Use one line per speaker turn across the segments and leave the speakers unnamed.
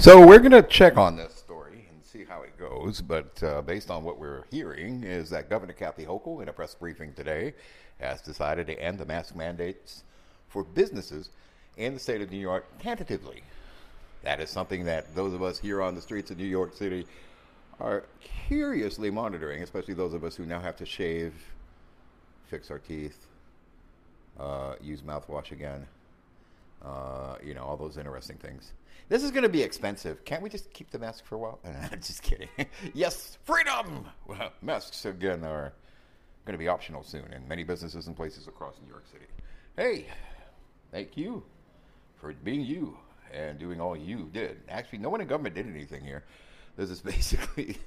So we're going to check on this story and see how it goes. But uh, based on what we're hearing, is that Governor Kathy Hochul, in a press briefing today, has decided to end the mask mandates for businesses in the state of New York tentatively. That is something that those of us here on the streets of New York City are curiously monitoring, especially those of us who now have to shave, fix our teeth, uh, use mouthwash again. Uh, you know, all those interesting things. This is going to be expensive. Can't we just keep the mask for a while? just kidding. yes, freedom! Well, masks again are going to be optional soon in many businesses and places across New York City. Hey, thank you for being you and doing all you did. Actually, no one in government did anything here. This is basically,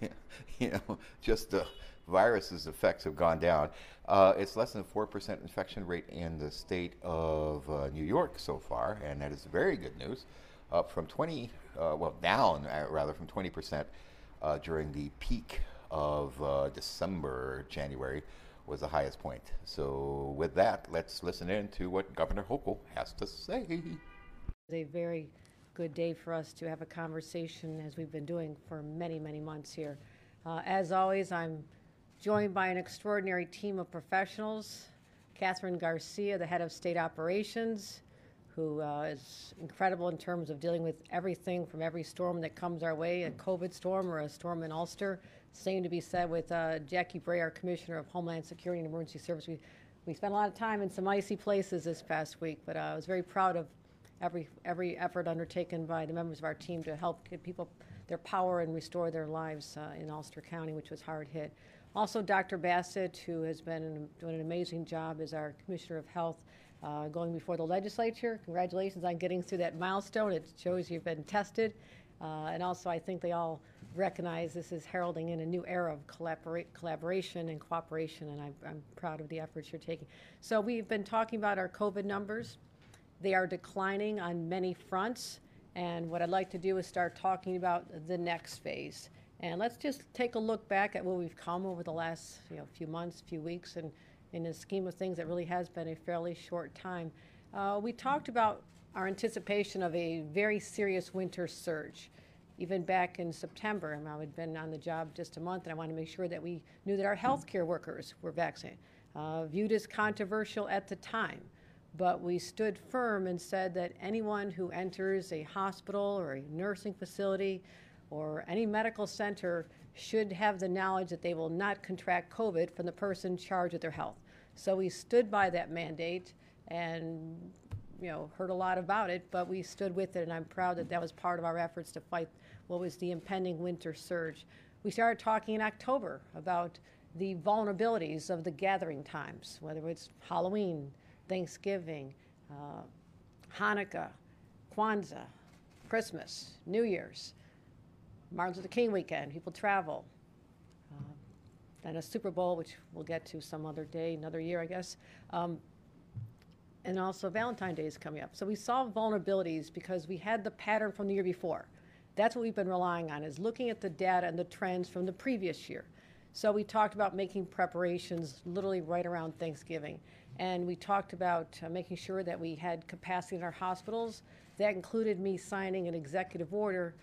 you know, just the virus's effects have gone down. Uh, it's less than 4% infection rate in the state of uh, New York so far, and that is very good news. Up from 20, uh, well, down uh, rather from 20% uh, during the peak of uh, December, January was the highest point. So, with that, let's listen in to what Governor Hochul has to say.
It's a very good day for us to have a conversation as we've been doing for many, many months here. Uh, as always, I'm joined by an extraordinary team of professionals. Kathryn Garcia, the head of state operations, who uh, is incredible in terms of dealing with everything from every storm that comes our way, a COVID storm or a storm in Ulster. Same to be said with uh, Jackie Bray, our Commissioner of Homeland Security and Emergency Service. We, we spent a lot of time in some icy places this past week, but uh, I was very proud of every, every effort undertaken by the members of our team to help give people their power and restore their lives uh, in Ulster County, which was hard hit. Also, Dr. Bassett, who has been doing an amazing job as our Commissioner of Health, uh, going before the legislature. Congratulations on getting through that milestone. It shows you've been tested. Uh, and also, I think they all recognize this is heralding in a new era of collabora- collaboration and cooperation, and I'm, I'm proud of the efforts you're taking. So, we've been talking about our COVID numbers. They are declining on many fronts. And what I'd like to do is start talking about the next phase. And let's just take a look back at where we've come over the last you know, few months, few weeks, and in the scheme of things, it really has been a fairly short time. Uh, we talked about our anticipation of a very serious winter surge. Even back in September, I had been on the job just a month, and I wanted to make sure that we knew that our healthcare workers were vaccinated. Uh, viewed as controversial at the time, but we stood firm and said that anyone who enters a hospital or a nursing facility or any medical center should have the knowledge that they will not contract COVID from the person charged with their health. So we stood by that mandate and you know heard a lot about it, but we stood with it, and I'm proud that that was part of our efforts to fight what was the impending winter surge. We started talking in October about the vulnerabilities of the gathering times, whether it's Halloween, Thanksgiving, uh, Hanukkah, Kwanzaa, Christmas, New Year's, Martin Luther King weekend, people travel. Then a Super Bowl, which we'll get to some other day, another year, I guess. Um, and also Valentine's Day is coming up. So we saw vulnerabilities because we had the pattern from the year before. That's what we've been relying on is looking at the data and the trends from the previous year. So we talked about making preparations literally right around Thanksgiving. And we talked about uh, making sure that we had capacity in our hospitals. That included me signing an executive order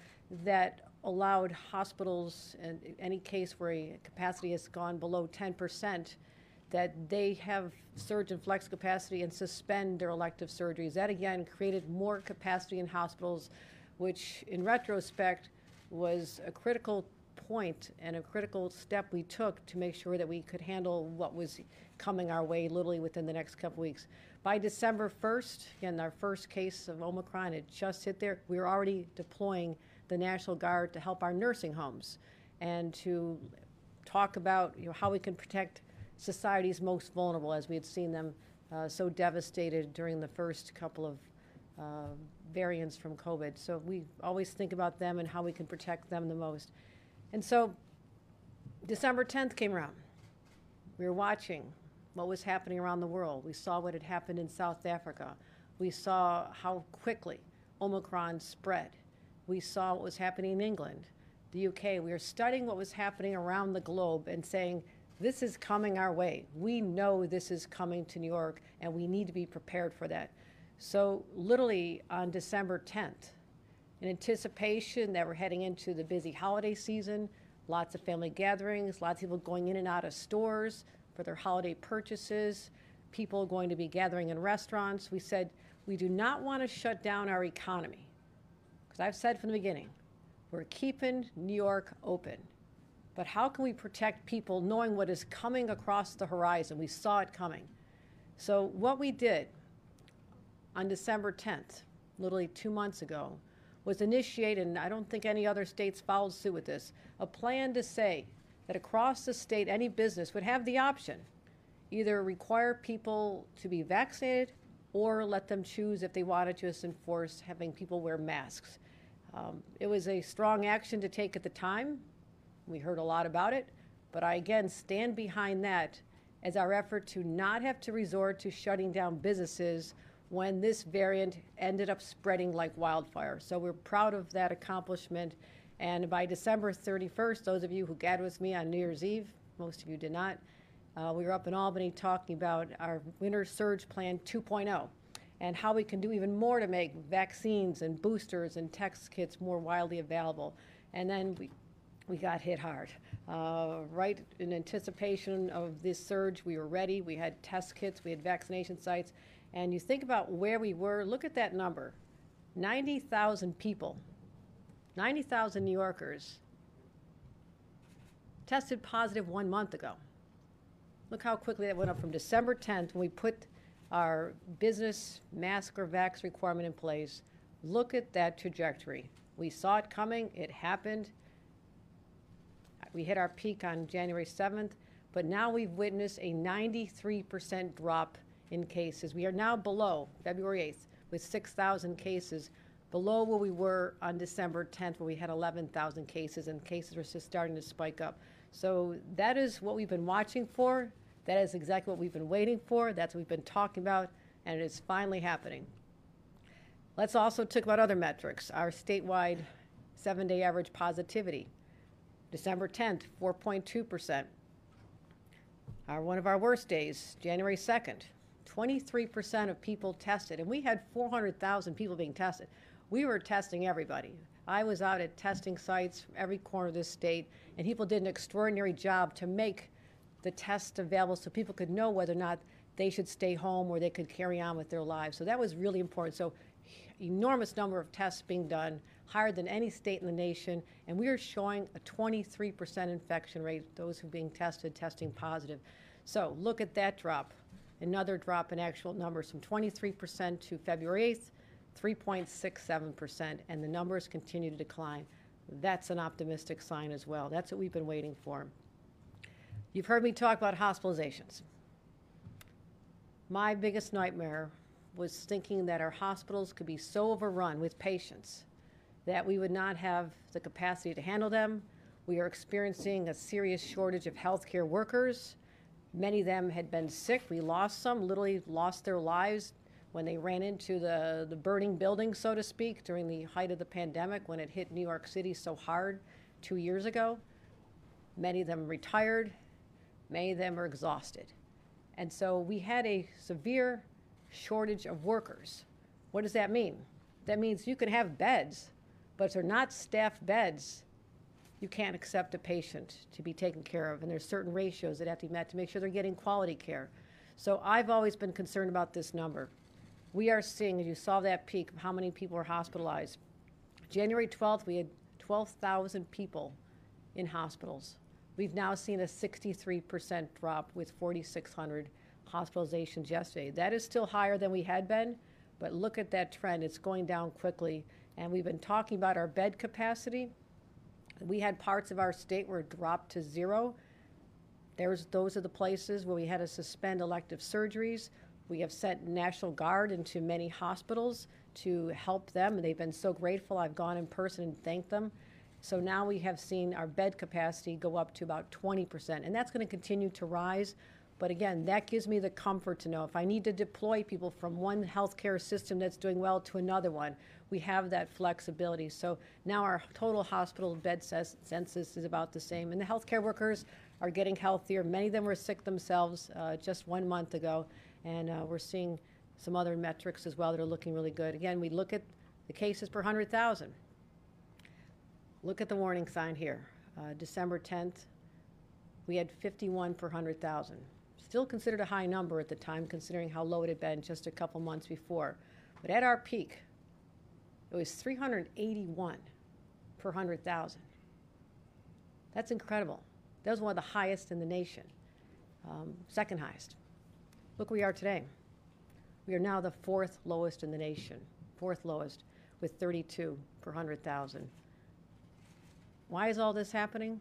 that allowed hospitals, in any case where a capacity has gone below 10%, that they have surge and flex capacity and suspend their elective surgeries. That again created more capacity in hospitals, which in retrospect was a critical point and a critical step we took to make sure that we could handle what was coming our way literally within the next couple weeks. By December 1st, again, our first case of Omicron had just hit there, we were already deploying the National Guard to help our nursing homes and to talk about you know, how we can protect society's most vulnerable as we had seen them uh, so devastated during the first couple of uh, variants from COVID. So we always think about them and how we can protect them the most. And so December 10th came around. We were watching what was happening around the world. We saw what had happened in South Africa. We saw how quickly Omicron spread. We saw what was happening in England, the UK. We were studying what was happening around the globe and saying, this is coming our way. We know this is coming to New York, and we need to be prepared for that. So, literally on December 10th, in anticipation that we're heading into the busy holiday season, lots of family gatherings, lots of people going in and out of stores for their holiday purchases, people going to be gathering in restaurants. We said we do not want to shut down our economy. Because I've said from the beginning, we're keeping New York open. But how can we protect people knowing what is coming across the horizon? We saw it coming. So, what we did on December 10th, literally two months ago, was initiate, and I don't think any other states followed suit with this, a plan to say that across the state, any business would have the option either require people to be vaccinated or let them choose if they wanted to just enforce having people wear masks. Um, it was a strong action to take at the time. We heard a lot about it, but I again stand behind that as our effort to not have to resort to shutting down businesses when this variant ended up spreading like wildfire. So we're proud of that accomplishment. And by December 31st, those of you who gathered with me on New Year's Eve, most of you did not, uh, we were up in Albany talking about our Winter Surge Plan 2.0 and how we can do even more to make vaccines and boosters and test kits more widely available. And then we, we got hit hard. Uh, right in anticipation of this surge, we were ready. We had test kits, we had vaccination sites, and you think about where we were, look at that number 90,000 people, 90,000 New Yorkers tested positive one month ago. Look how quickly that went up from December 10th when we put our business mask or vax requirement in place. Look at that trajectory. We saw it coming, it happened. We hit our peak on January 7th, but now we've witnessed a 93% drop in cases. We are now below February 8th with 6,000 cases, below where we were on December 10th, where we had 11,000 cases, and cases are just starting to spike up. So that is what we've been watching for. That is exactly what we've been waiting for. That's what we've been talking about, and it is finally happening. Let's also talk about other metrics. Our statewide seven day average positivity. December 10th, 4.2%. Our, one of our worst days, January 2nd, 23% of people tested, and we had 400,000 people being tested. We were testing everybody. I was out at testing sites from every corner of this state, and people did an extraordinary job to make the test available so people could know whether or not they should stay home or they could carry on with their lives. So that was really important. So enormous number of tests being done, higher than any state in the nation, and we are showing a 23% infection rate, those who are being tested, testing positive. So look at that drop another drop in actual numbers from 23% to February 8th, 3.67%, and the numbers continue to decline. That's an optimistic sign as well. That's what we've been waiting for. You've heard me talk about hospitalizations. My biggest nightmare was thinking that our hospitals could be so overrun with patients that we would not have the capacity to handle them. We are experiencing a serious shortage of healthcare workers. Many of them had been sick. We lost some, literally lost their lives when they ran into the, the burning building, so to speak, during the height of the pandemic when it hit New York City so hard two years ago. Many of them retired, many of them are exhausted. And so we had a severe shortage of workers. What does that mean? That means you can have beds, but if they're not staffed beds, you can't accept a patient to be taken care of, and there's certain ratios that have to be met to make sure they're getting quality care. So I've always been concerned about this number. We are seeing, as you saw that peak, of how many people are hospitalized. January 12th, we had 12,000 people in hospitals. We've now seen a 63% drop with 4,600 hospitalizations yesterday. That is still higher than we had been, but look at that trend. It's going down quickly. And we've been talking about our bed capacity. We had parts of our state where it dropped to zero. There's, those are the places where we had to suspend elective surgeries. We have sent National Guard into many hospitals to help them, they've been so grateful. I've gone in person and thanked them. So now we have seen our bed capacity go up to about 20%, and that's going to continue to rise. But again, that gives me the comfort to know if I need to deploy people from one healthcare system that's doing well to another one, we have that flexibility. So now our total hospital bed census is about the same, and the healthcare workers are getting healthier. Many of them were sick themselves uh, just one month ago, and uh, we're seeing some other metrics as well that are looking really good. Again, we look at the cases per 100,000. Look at the warning sign here. Uh, December 10th, we had 51 per 100,000. Still considered a high number at the time, considering how low it had been just a couple months before. But at our peak, it was 381 per 100,000. That's incredible. That was one of the highest in the nation, um, second highest. Look where we are today. We are now the fourth lowest in the nation, fourth lowest, with 32 per 100,000. Why is all this happening?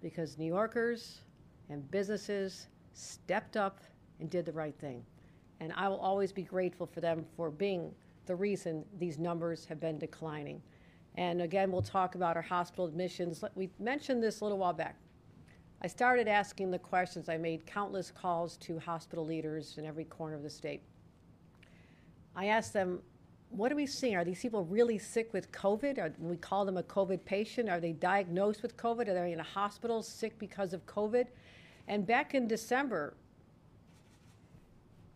Because New Yorkers and businesses stepped up and did the right thing. And I will always be grateful for them for being the reason these numbers have been declining. And again, we'll talk about our hospital admissions. We mentioned this a little while back. I started asking the questions. I made countless calls to hospital leaders in every corner of the state. I asked them, what are we seeing? Are these people really sick with COVID? Are, we call them a COVID patient. Are they diagnosed with COVID? Are they in a hospital sick because of COVID? And back in December,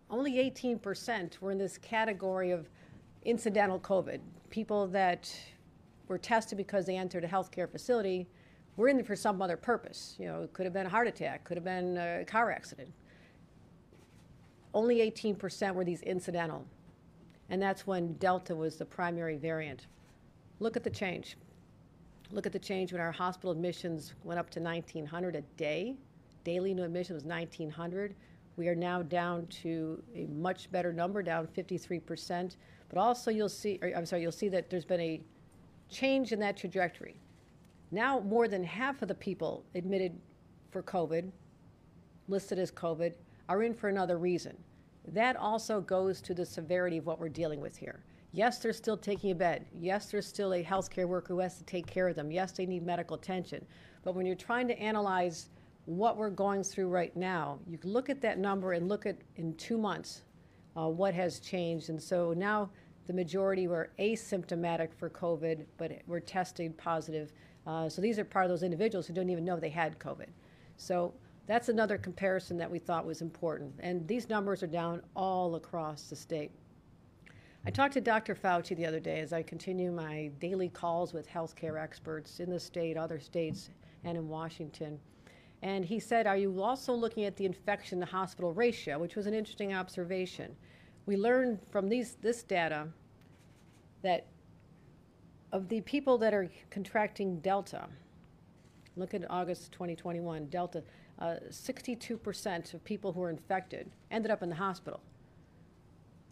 only 18% were in this category of incidental COVID, people that were tested because they entered a healthcare facility were in there for some other purpose. You know, it could have been a heart attack, could have been a car accident. Only 18% were these incidental. And that's when Delta was the primary variant. Look at the change. Look at the change when our hospital admissions went up to 1,900 a day. Daily new admission was 1,900. We are now down to a much better number, down 53%. But also, you'll see, I'm sorry, you'll see that there's been a change in that trajectory. Now, more than half of the people admitted for COVID, listed as COVID, are in for another reason. That also goes to the severity of what we're dealing with here. Yes, they're still taking a bed. Yes, there's still a healthcare worker who has to take care of them. Yes, they need medical attention. But when you're trying to analyze what we're going through right now, you look at that number and look at in two months uh, what has changed. And so now the majority were asymptomatic for COVID, but were tested positive. Uh, so these are part of those individuals who don't even know they had COVID. So that's another comparison that we thought was important. And these numbers are down all across the state. I talked to Dr. Fauci the other day as I continue my daily calls with healthcare experts in the state, other states, and in Washington. And he said, Are you also looking at the infection to hospital ratio, which was an interesting observation? We learned from these, this data that of the people that are contracting Delta, look at August 2021, Delta, 62% of people who were infected ended up in the hospital.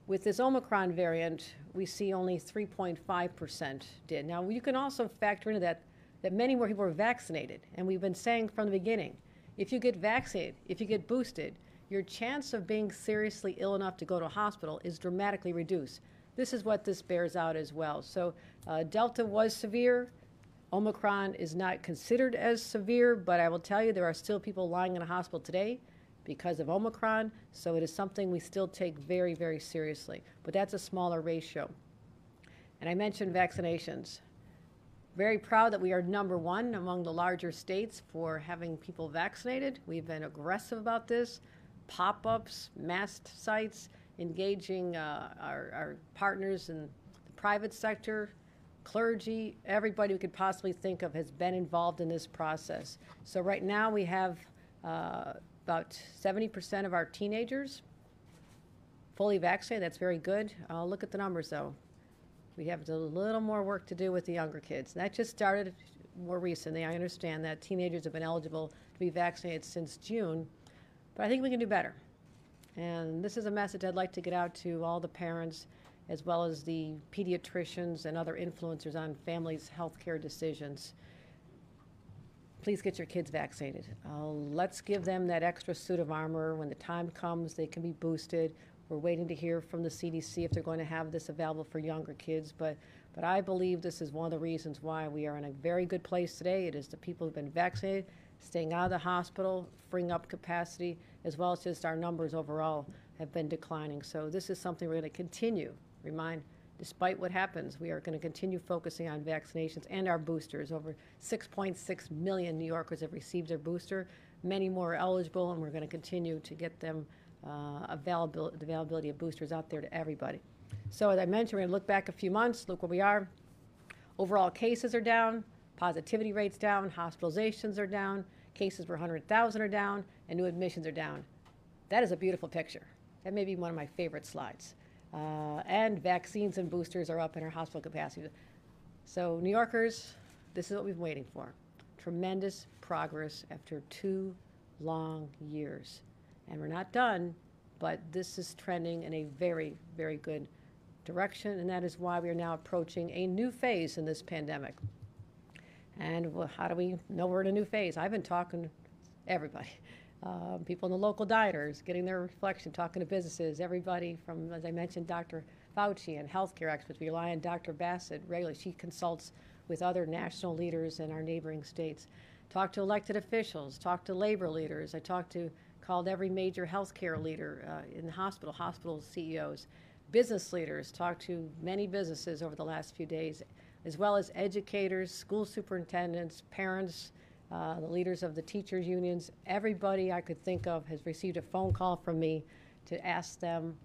With this Omicron variant, we see only 3.5% did. Now, you can also factor into that that many more people are vaccinated. And we've been saying from the beginning if you get vaccinated, if you get boosted, your chance of being seriously ill enough to go to a hospital is dramatically reduced. This is what this bears out as well. So uh, Delta was severe. Omicron is not considered as severe, but I will tell you there are still people lying in a hospital today because of Omicron. So it is something we still take very, very seriously. But that's a smaller ratio. And I mentioned vaccinations. Very proud that we are number one among the larger states for having people vaccinated. We've been aggressive about this. Pop ups, masked sites, engaging uh, our, our partners in the private sector, clergy, everybody we could possibly think of has been involved in this process. So right now we have uh, about 70% of our teenagers fully vaccinated. That's very good. Uh, look at the numbers though. We have a little more work to do with the younger kids. That just started more recently. I understand that teenagers have been eligible to be vaccinated since June, but I think we can do better. And this is a message I'd like to get out to all the parents as well as the pediatricians and other influencers on families' health care decisions. Please get your kids vaccinated. Uh, let's give them that extra suit of armor. When the time comes, they can be boosted. We're waiting to hear from the CDC if they're going to have this available for younger kids. But, but I believe this is one of the reasons why we are in a very good place today. It is the people who've been vaccinated, staying out of the hospital, freeing up capacity, as well as just our numbers overall have been declining. So this is something we're going to continue. Remind, despite what happens, we are going to continue focusing on vaccinations and our boosters. Over 6.6 million New Yorkers have received their booster. Many more are eligible, and we're going to continue to get them uh, availability, the availability of boosters out there to everybody. So as I mentioned, we're going to look back a few months, look where we are. Overall cases are down, positivity rates down, hospitalizations are down, cases per 100,000 are down, and new admissions are down. That is a beautiful picture. That may be one of my favorite slides. Uh, and vaccines and boosters are up in our hospital capacity. So, New Yorkers, this is what we've been waiting for. Tremendous progress after two long years. And we're not done, but this is trending in a very, very good direction, and that is why we are now approaching a new phase in this pandemic. And well, how do we know we're in a new phase? I've been talking to everybody, uh, people in the local dieters, getting their reflection, talking to businesses, everybody from, as I mentioned, Dr. Fauci and healthcare experts. We rely on Dr. Bassett regularly. She consults with other national leaders in our neighboring states. Talk to elected officials, talk to labor leaders. I talked to, called every major healthcare leader uh, in the hospital, hospital CEOs business leaders, talked to many businesses over the last few days, as well as educators, school superintendents, parents, uh, the leaders of the teachers' unions. Everybody I could think of has received a phone call from me to ask them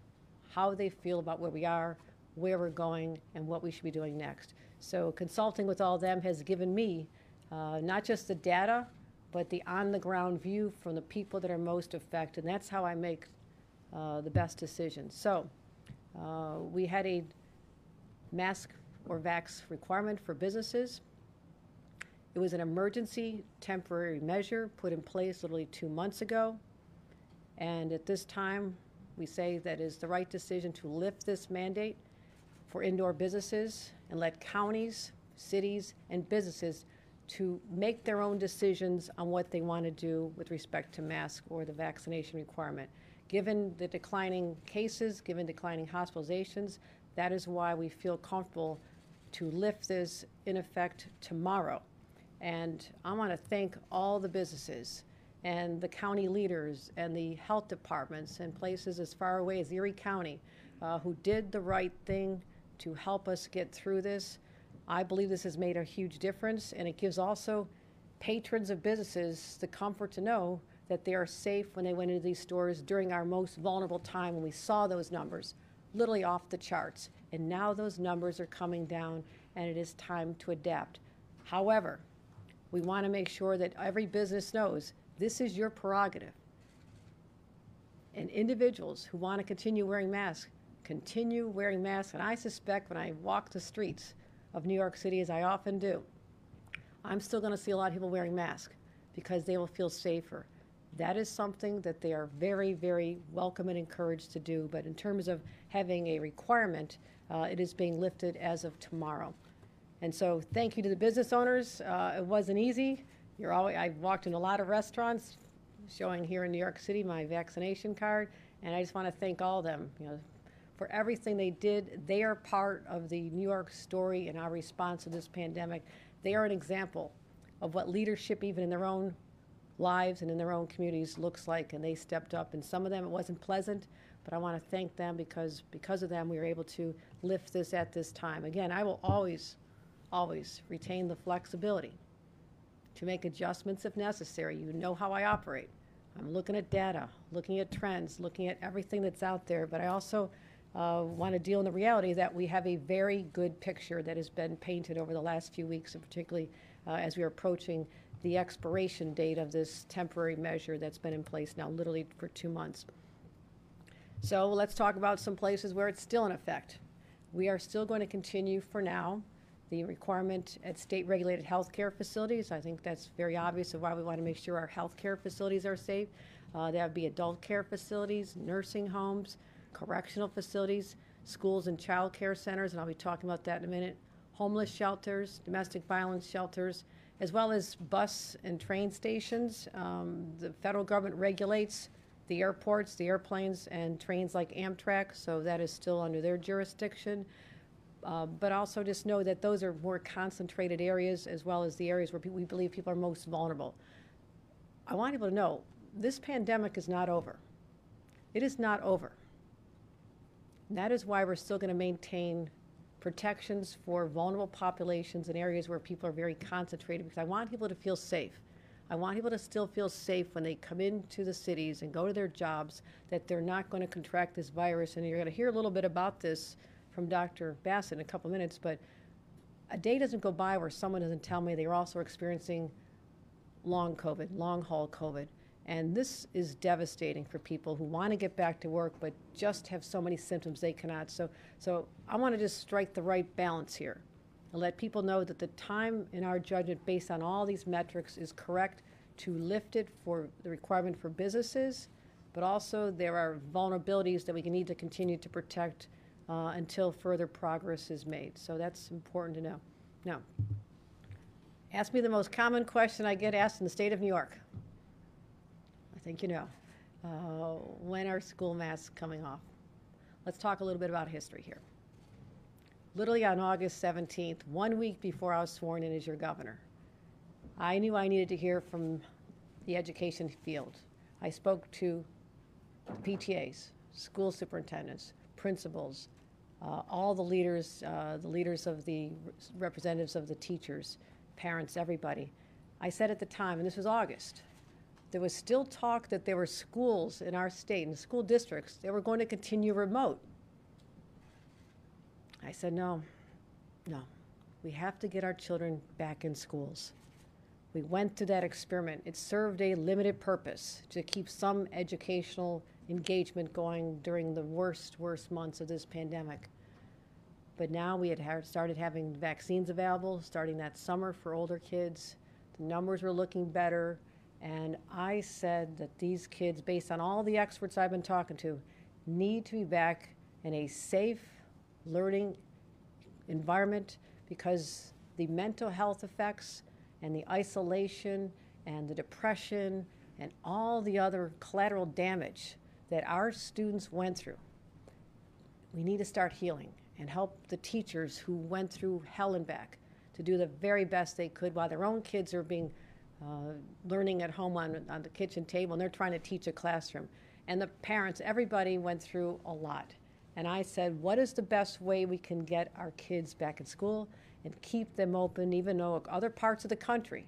how they feel about where we are, where we're going, and what we should be doing next. So, consulting with all of them has given me uh, not just the data, but the on the ground view from the people that are most affected. And that's how I make uh, the best decisions. So, uh, we had a mask or vax requirement for businesses. It was an emergency temporary measure put in place literally two months ago. And at this time, we say that is the right decision to lift this mandate for indoor businesses and let counties, cities, and businesses to make their own decisions on what they want to do with respect to mask or the vaccination requirement. Given the declining cases, given declining hospitalizations, that is why we feel comfortable to lift this in effect tomorrow. And I want to thank all the businesses and the county leaders and the health departments and places as far away as Erie County uh, who did the right thing to help us get through this. I believe this has made a huge difference, and it gives also patrons of businesses the comfort to know that they are safe when they went into these stores during our most vulnerable time when we saw those numbers literally off the charts. And now those numbers are coming down and it is time to adapt. However, we want to make sure that every business knows this is your prerogative. And individuals who want to continue wearing masks, continue wearing masks. And I suspect when I walk the streets of New York City, as I often do, I'm still going to see a lot of people wearing masks because they will feel safer that is something that they are very, very welcome and encouraged to do. But in terms of having a requirement, uh, it is being lifted as of tomorrow. And so, thank you to the business owners. Uh, it wasn't easy. You're always, I've walked in a lot of restaurants, showing here in New York City my vaccination card, and I just want to thank all of them. You know, for everything they did. They are part of the New York story and our response to this pandemic. They are an example of what leadership, even in their own lives and in their own communities looks like, and they stepped up. And some of them it wasn't pleasant, but I want to thank them because because of them we were able to lift this at this time. Again, I will always, always retain the flexibility to make adjustments if necessary. You know how I operate. I'm looking at data, looking at trends, looking at everything that's out there, but I also uh, want to deal in the reality that we have a very good picture that has been painted over the last few weeks, and particularly uh, as we are approaching the expiration date of this temporary measure that's been in place now literally for two months. So let's talk about some places where it's still in effect. We are still going to continue for now the requirement at state regulated healthcare facilities. I think that's very obvious of why we want to make sure our healthcare facilities are safe. Uh, that would be adult care facilities, nursing homes, correctional facilities, schools and child care centers, and I'll be talking about that in a minute, homeless shelters, domestic violence shelters, as well as bus and train stations. Um, the federal government regulates the airports, the airplanes, and trains like Amtrak, so that is still under their jurisdiction. Uh, but also just know that those are more concentrated areas as well as the areas where we believe people are most vulnerable. I want people to know this pandemic is not over. It is not over. And that is why we're still going to maintain protections for vulnerable populations in areas where people are very concentrated because I want people to feel safe. I want people to still feel safe when they come into the cities and go to their jobs that they're not going to contract this virus. And you're going to hear a little bit about this from Dr. Bassett in a couple minutes, but a day doesn't go by where someone doesn't tell me they're also experiencing long COVID, long haul COVID. And this is devastating for people who want to get back to work but just have so many symptoms they cannot. So, so I want to just strike the right balance here and let people know that the time in our judgment, based on all these metrics, is correct to lift it for the requirement for businesses, but also there are vulnerabilities that we need to continue to protect uh, until further progress is made. So that's important to know. Now, ask me the most common question I get asked in the state of New York. I think you know. Uh, when are school masks coming off? Let's talk a little bit about history here. Literally on August 17th, one week before I was sworn in as your governor, I knew I needed to hear from the education field. I spoke to PTAs, school superintendents, principals, all the leaders, uh, the leaders of the representatives of the teachers, parents, everybody. I said at the time, and this was August, there was still talk that there were schools in our state and school districts that were going to continue remote. I said, no, no, we have to get our children back in schools. We went to that experiment. It served a limited purpose to keep some educational engagement going during the worst, worst months of this pandemic. But now we had started having vaccines available starting that summer for older kids. The numbers were looking better. And I said that these kids, based on all the experts I've been talking to, need to be back in a safe learning environment because the mental health effects and the isolation and the depression and all the other collateral damage that our students went through. We need to start healing and help the teachers who went through hell and back to do the very best they could while their own kids are being uh, learning at home on, on the kitchen table and they're trying to teach a classroom. And the parents, everybody went through a lot. And I said, what is the best way we can get our kids back in school and keep them open, even though other parts of the country,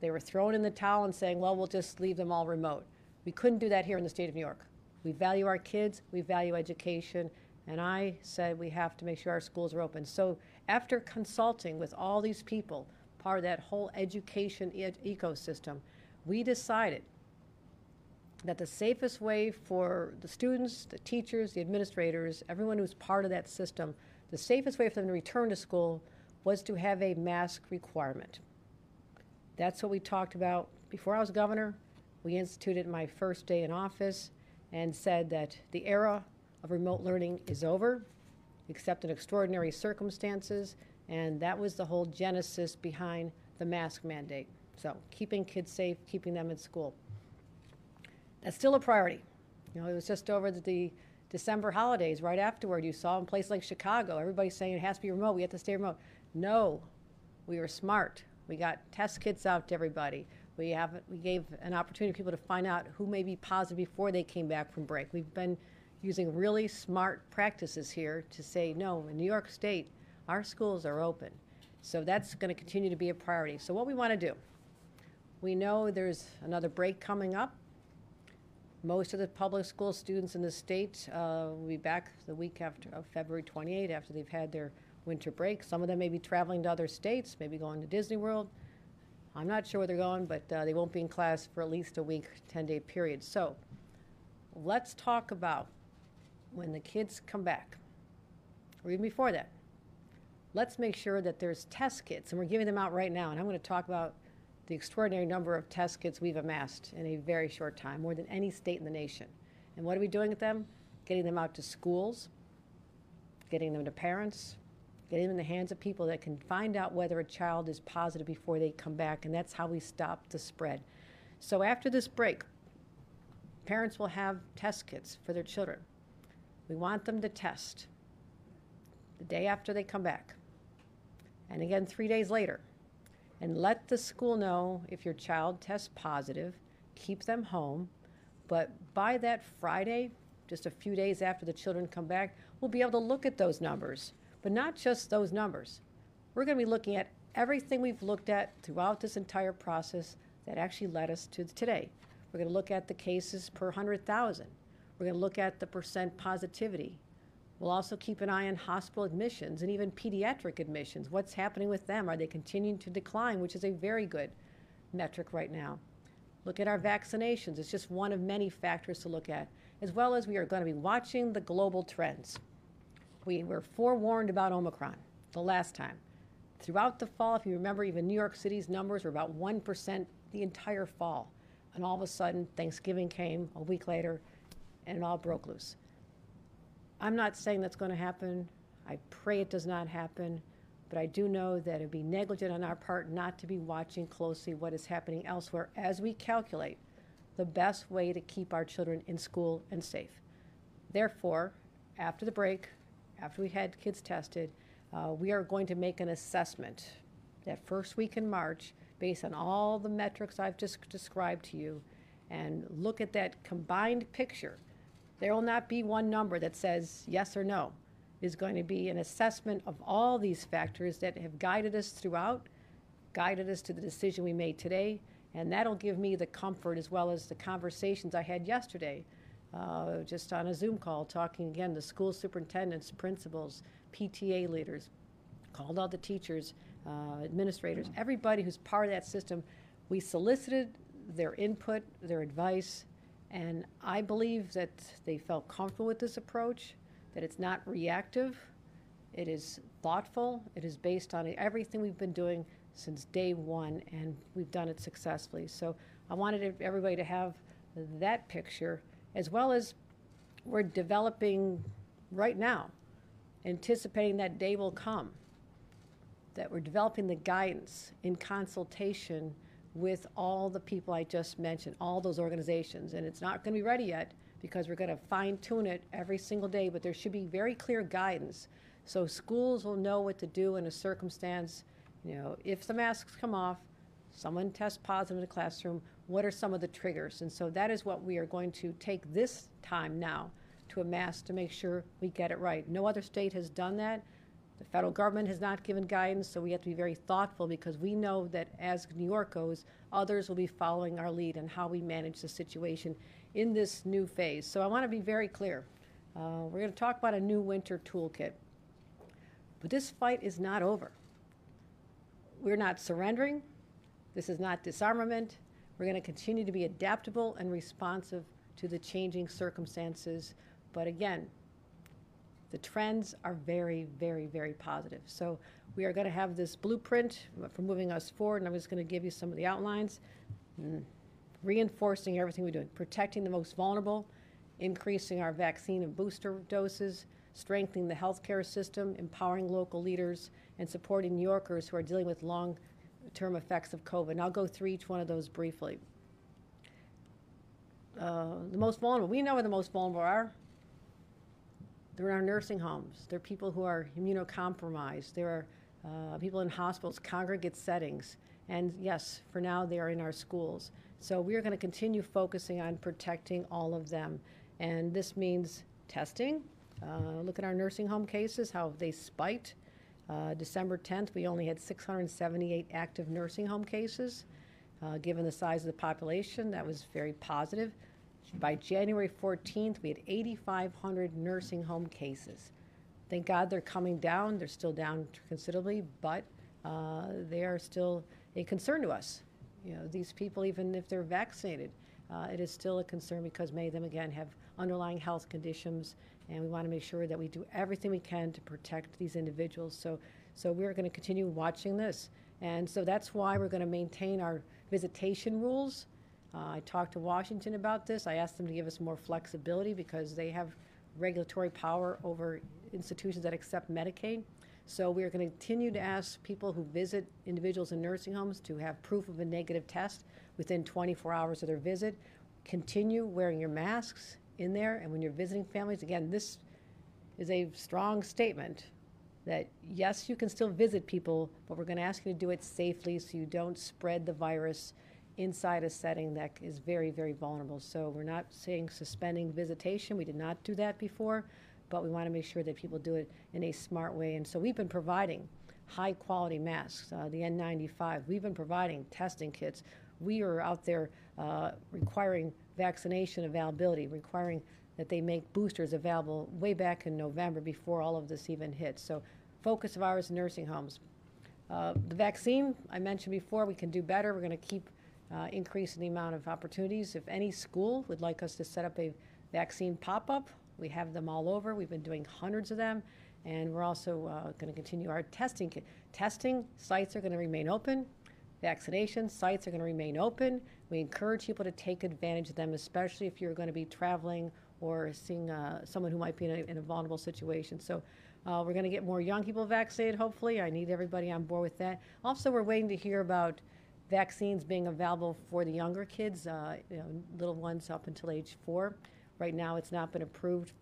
they were throwing in the towel and saying, well, we'll just leave them all remote. We couldn't do that here in the state of New York. We value our kids, we value education, and I said we have to make sure our schools are open. So after consulting with all these people, part of that whole education e- ecosystem, we decided that the safest way for the students, the teachers, the administrators, everyone who's part of that system, the safest way for them to return to school was to have a mask requirement. That's what we talked about before I was governor. We instituted my first day in office and said that the era of remote learning is over, except in extraordinary circumstances, and that was the whole genesis behind the mask mandate. So, keeping kids safe, keeping them in school. That's still a priority. You know, it was just over the December holidays, right afterward, you saw in places like Chicago, everybody saying it has to be remote, we have to stay remote. No, we were smart. We got test kits out to everybody. We have we gave an opportunity for people to find out who may be positive before they came back from break. We've been using really smart practices here to say no. In New York State, our schools are open, so that's going to continue to be a priority. So what we want to do, we know there's another break coming up. Most of the public school students in the state uh, will be back the week after of February 28 after they've had their winter break. Some of them may be traveling to other states, maybe going to Disney World. I'm not sure where they're going, but uh, they won't be in class for at least a week, 10 day period. So let's talk about when the kids come back, or even before that. Let's make sure that there's test kits, and we're giving them out right now. And I'm going to talk about the extraordinary number of test kits we've amassed in a very short time, more than any state in the nation. And what are we doing with them? Getting them out to schools, getting them to parents, getting them in the hands of people that can find out whether a child is positive before they come back, and that's how we stop the spread. So after this break, parents will have test kits for their children. We want them to test the day after they come back, and again three days later, and let the school know if your child tests positive, keep them home. But by that Friday, just a few days after the children come back, we'll be able to look at those numbers but not just those numbers. We're going to be looking at everything we've looked at throughout this entire process that actually led us to today. We're going to look at the cases per 100,000. We're going to look at the percent positivity. We'll also keep an eye on hospital admissions and even pediatric admissions. What's happening with them? Are they continuing to decline, which is a very good metric right now? Look at our vaccinations. It's just one of many factors to look at, as well as we are going to be watching the global trends. We were forewarned about Omicron the last time. Throughout the fall, if you remember, even New York City's numbers were about 1% the entire fall. And all of a sudden, Thanksgiving came a week later, and it all broke loose. I'm not saying that's going to happen. I pray it does not happen. But I do know that it would be negligent on our part not to be watching closely what is happening elsewhere as we calculate the best way to keep our children in school and safe. Therefore, after the break, after we had kids tested, uh, we are going to make an assessment that first week in March based on all the metrics I've just described to you and look at that combined picture. There will not be one number that says yes or no. Is going to be an assessment of all these factors that have guided us throughout, guided us to the decision we made today, and that'll give me the comfort as well as the conversations I had yesterday, uh, just on a Zoom call, talking again to school superintendents, principals, PTA leaders, called all the teachers, uh, administrators, everybody who's part of that system. We solicited their input, their advice, and I believe that they felt comfortable with this approach, that it's not reactive, it is thoughtful, it is based on everything we've been doing since day one, and we've done it successfully. So I wanted everybody to have that picture, as well as we're developing right now anticipating that day will come, that we're developing the guidance in consultation with all the people I just mentioned, all those organizations. And it's not going to be ready yet because we're going to fine tune it every single day, but there should be very clear guidance so schools will know what to do in a circumstance. You know, if the masks come off, someone tests positive in the classroom, what are some of the triggers? And so that is what we are going to take this time now to amass to make sure we get it right. No other state has done that. The federal government has not given guidance, so we have to be very thoughtful because we know that as New York goes, others will be following our lead on how we manage the situation in this new phase. So I want to be very clear. Uh, we're going to talk about a new winter toolkit. But this fight is not over. We're not surrendering. This is not disarmament. We're going to continue to be adaptable and responsive to the changing circumstances but again, the trends are very, very, very positive. So we are going to have this blueprint for moving us forward, and I'm just going to give you some of the outlines. Mm. Reinforcing everything we're doing, protecting the most vulnerable, increasing our vaccine and booster doses, strengthening the healthcare system, empowering local leaders, and supporting New Yorkers who are dealing with long term effects of COVID. And I'll go through each one of those briefly. Uh, the most vulnerable, we know where the most vulnerable are they're in our nursing homes. They're people who are immunocompromised. There are uh, people in hospitals, congregate settings. And yes, for now, they are in our schools. So we are going to continue focusing on protecting all of them. And this means testing. Uh, look at our nursing home cases, how they spiked. Uh, December 10th, we only had 678 active nursing home cases. Uh, given the size of the population, that was very positive. By January 14th, we had 8,500 nursing home cases. Thank God they're coming down. They're still down considerably, but uh, they are still a concern to us. You know, these people, even if they're vaccinated, uh, it is still a concern because many of them, again, have underlying health conditions, and we want to make sure that we do everything we can to protect these individuals. So, so we're going to continue watching this. And so that's why we're going to maintain our visitation rules uh, I talked to Washington about this. I asked them to give us more flexibility because they have regulatory power over institutions that accept Medicaid. So we are going to continue to ask people who visit individuals in nursing homes to have proof of a negative test within 24 hours of their visit. Continue wearing your masks in there, and when you're visiting families, again, this is a strong statement that yes, you can still visit people, but we're going to ask you to do it safely so you don't spread the virus inside a setting that is very, very vulnerable. So we're not saying suspending visitation. We did not do that before, but we want to make sure that people do it in a smart way. And so we've been providing high quality masks, uh, the N95. We've been providing testing kits. We are out there uh, requiring vaccination availability, requiring that they make boosters available way back in November before all of this even hit. So, focus of ours, nursing homes. Uh, the vaccine, I mentioned before, we can do better. We're going to keep uh, increasing the amount of opportunities. If any school would like us to set up a vaccine pop up, we have them all over. We've been doing hundreds of them. And we're also uh, going to continue our testing. Testing sites are going to remain open. Vaccination sites are going to remain open. We encourage people to take advantage of them, especially if you're going to be traveling or seeing uh, someone who might be in a, in a vulnerable situation. So uh, we're going to get more young people vaccinated, hopefully. I need everybody on board with that. Also, we're waiting to hear about vaccines being available for the younger kids, uh, you know, little ones up until age four. Right now, it's not been approved.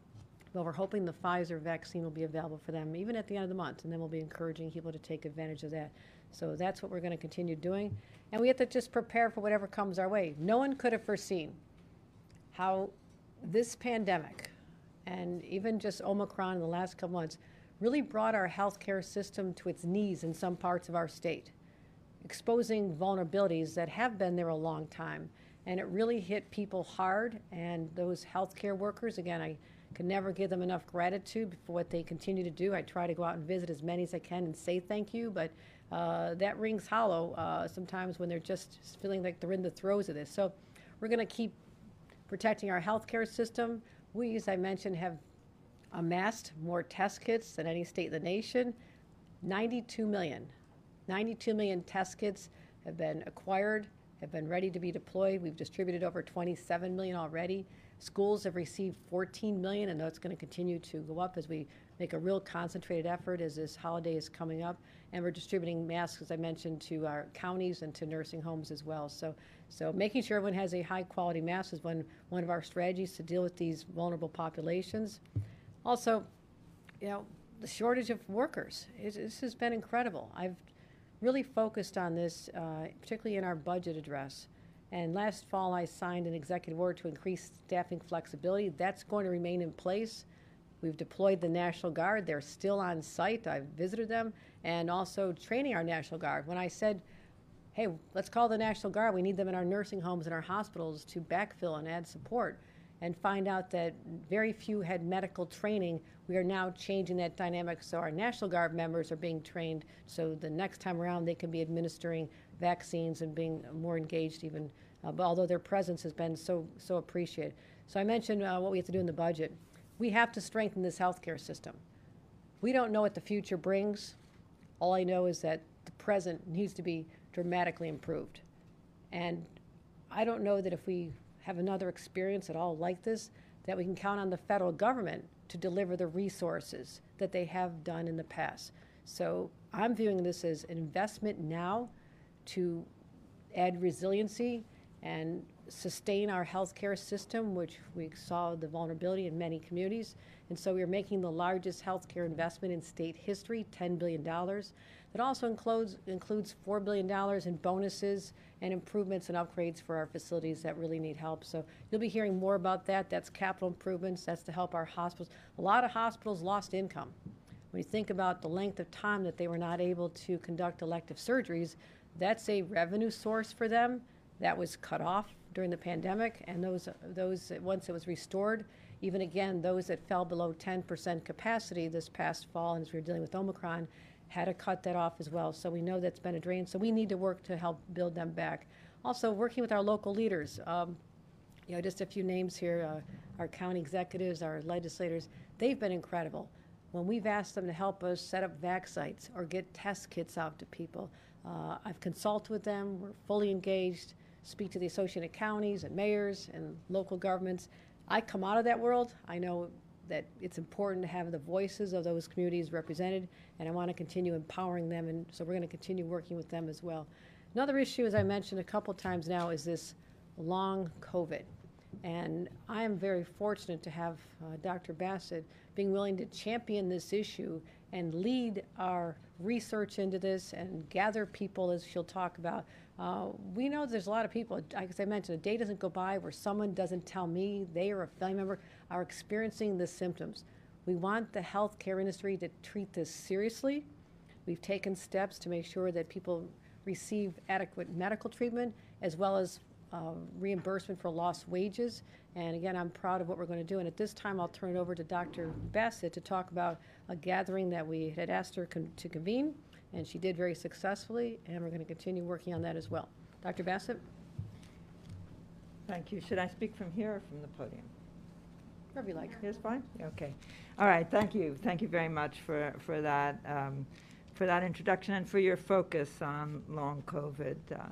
But we're hoping the Pfizer vaccine will be available for them even at the end of the month, and then we'll be encouraging people to take advantage of that. So that's what we're going to continue doing. And we have to just prepare for whatever comes our way. No one could have foreseen how this pandemic and even just Omicron in the last couple months really brought our healthcare system to its knees in some parts of our state, exposing vulnerabilities that have been there a long time. And it really hit people hard, and those healthcare workers, again, I can never give them enough gratitude for what they continue to do. I try to go out and visit as many as I can and say thank you, but uh, that rings hollow uh, sometimes when they're just feeling like they're in the throes of this. So we're going to keep protecting our healthcare system. We, as I mentioned, have amassed more test kits than any state in the nation 92 million. 92 million test kits have been acquired, have been ready to be deployed. We've distributed over 27 million already. Schools have received 14 million, and that's going to continue to go up as we make a real concentrated effort as this holiday is coming up. And we're distributing masks, as I mentioned, to our counties and to nursing homes as well. So, so making sure everyone has a high quality mask is one, one of our strategies to deal with these vulnerable populations. Also, you know, the shortage of workers. It, this has been incredible. I've really focused on this, uh, particularly in our budget address. And last fall, I signed an executive order to increase staffing flexibility. That's going to remain in place. We've deployed the National Guard. They're still on site. I've visited them and also training our National Guard. When I said, hey, let's call the National Guard, we need them in our nursing homes and our hospitals to backfill and add support and find out that very few had medical training. We are now changing that dynamic so our National Guard members are being trained so the next time around they can be administering vaccines and being more engaged even, uh, although their presence has been so, so appreciated. So I mentioned uh, what we have to do in the budget. We have to strengthen this healthcare system. We don't know what the future brings. All I know is that the present needs to be dramatically improved. And I don't know that if we have another experience at all like this, that we can count on the federal government to deliver the resources that they have done in the past. So I'm viewing this as an investment now to add resiliency and sustain our healthcare system, which we saw the vulnerability in many communities. And so we are making the largest healthcare investment in state history, $10 billion. That also includes, includes $4 billion in bonuses and improvements and upgrades for our facilities that really need help. So you'll be hearing more about that. That's capital improvements. That's to help our hospitals. A lot of hospitals lost income. When you think about the length of time that they were not able to conduct elective surgeries, that's a revenue source for them that was cut off during the pandemic. And those, those once it was restored, even again, those that fell below 10% capacity this past fall, and as we were dealing with Omicron, had to cut that off as well. So we know that's been a drain. So we need to work to help build them back. Also, working with our local leaders. Um, you know, just a few names here uh, our county executives, our legislators, they've been incredible. When we've asked them to help us set up vac sites or get test kits out to people, uh, I've consulted with them, we're fully engaged, speak to the Associated Counties and mayors and local governments. I come out of that world. I know that it's important to have the voices of those communities represented, and I want to continue empowering them, and so we're going to continue working with them as well. Another issue, as I mentioned a couple times now, is this long COVID. And I am very fortunate to have uh, Dr. Bassett being willing to champion this issue and lead our research into this and gather people, as she'll talk about. Uh, we know there's a lot of people, as I mentioned, a day doesn't go by where someone doesn't tell me they or a family member are experiencing the symptoms. We want the healthcare industry to treat this seriously. We've taken steps to make sure that people receive adequate medical treatment as well as uh, reimbursement for lost wages. And again, I'm proud of what we're going to do. And at this time, I'll turn it over to Dr. Bassett to talk about a gathering that we had asked her con- to convene, and she did very successfully, and we're going to continue working on that as well. Dr. Bassett?
Thank you. Should I speak from here or from the podium?
Wherever you like.
Here's fine? Okay. All right, thank you. Thank you very much for, for that, um, for that introduction and for your focus on long COVID. Uh,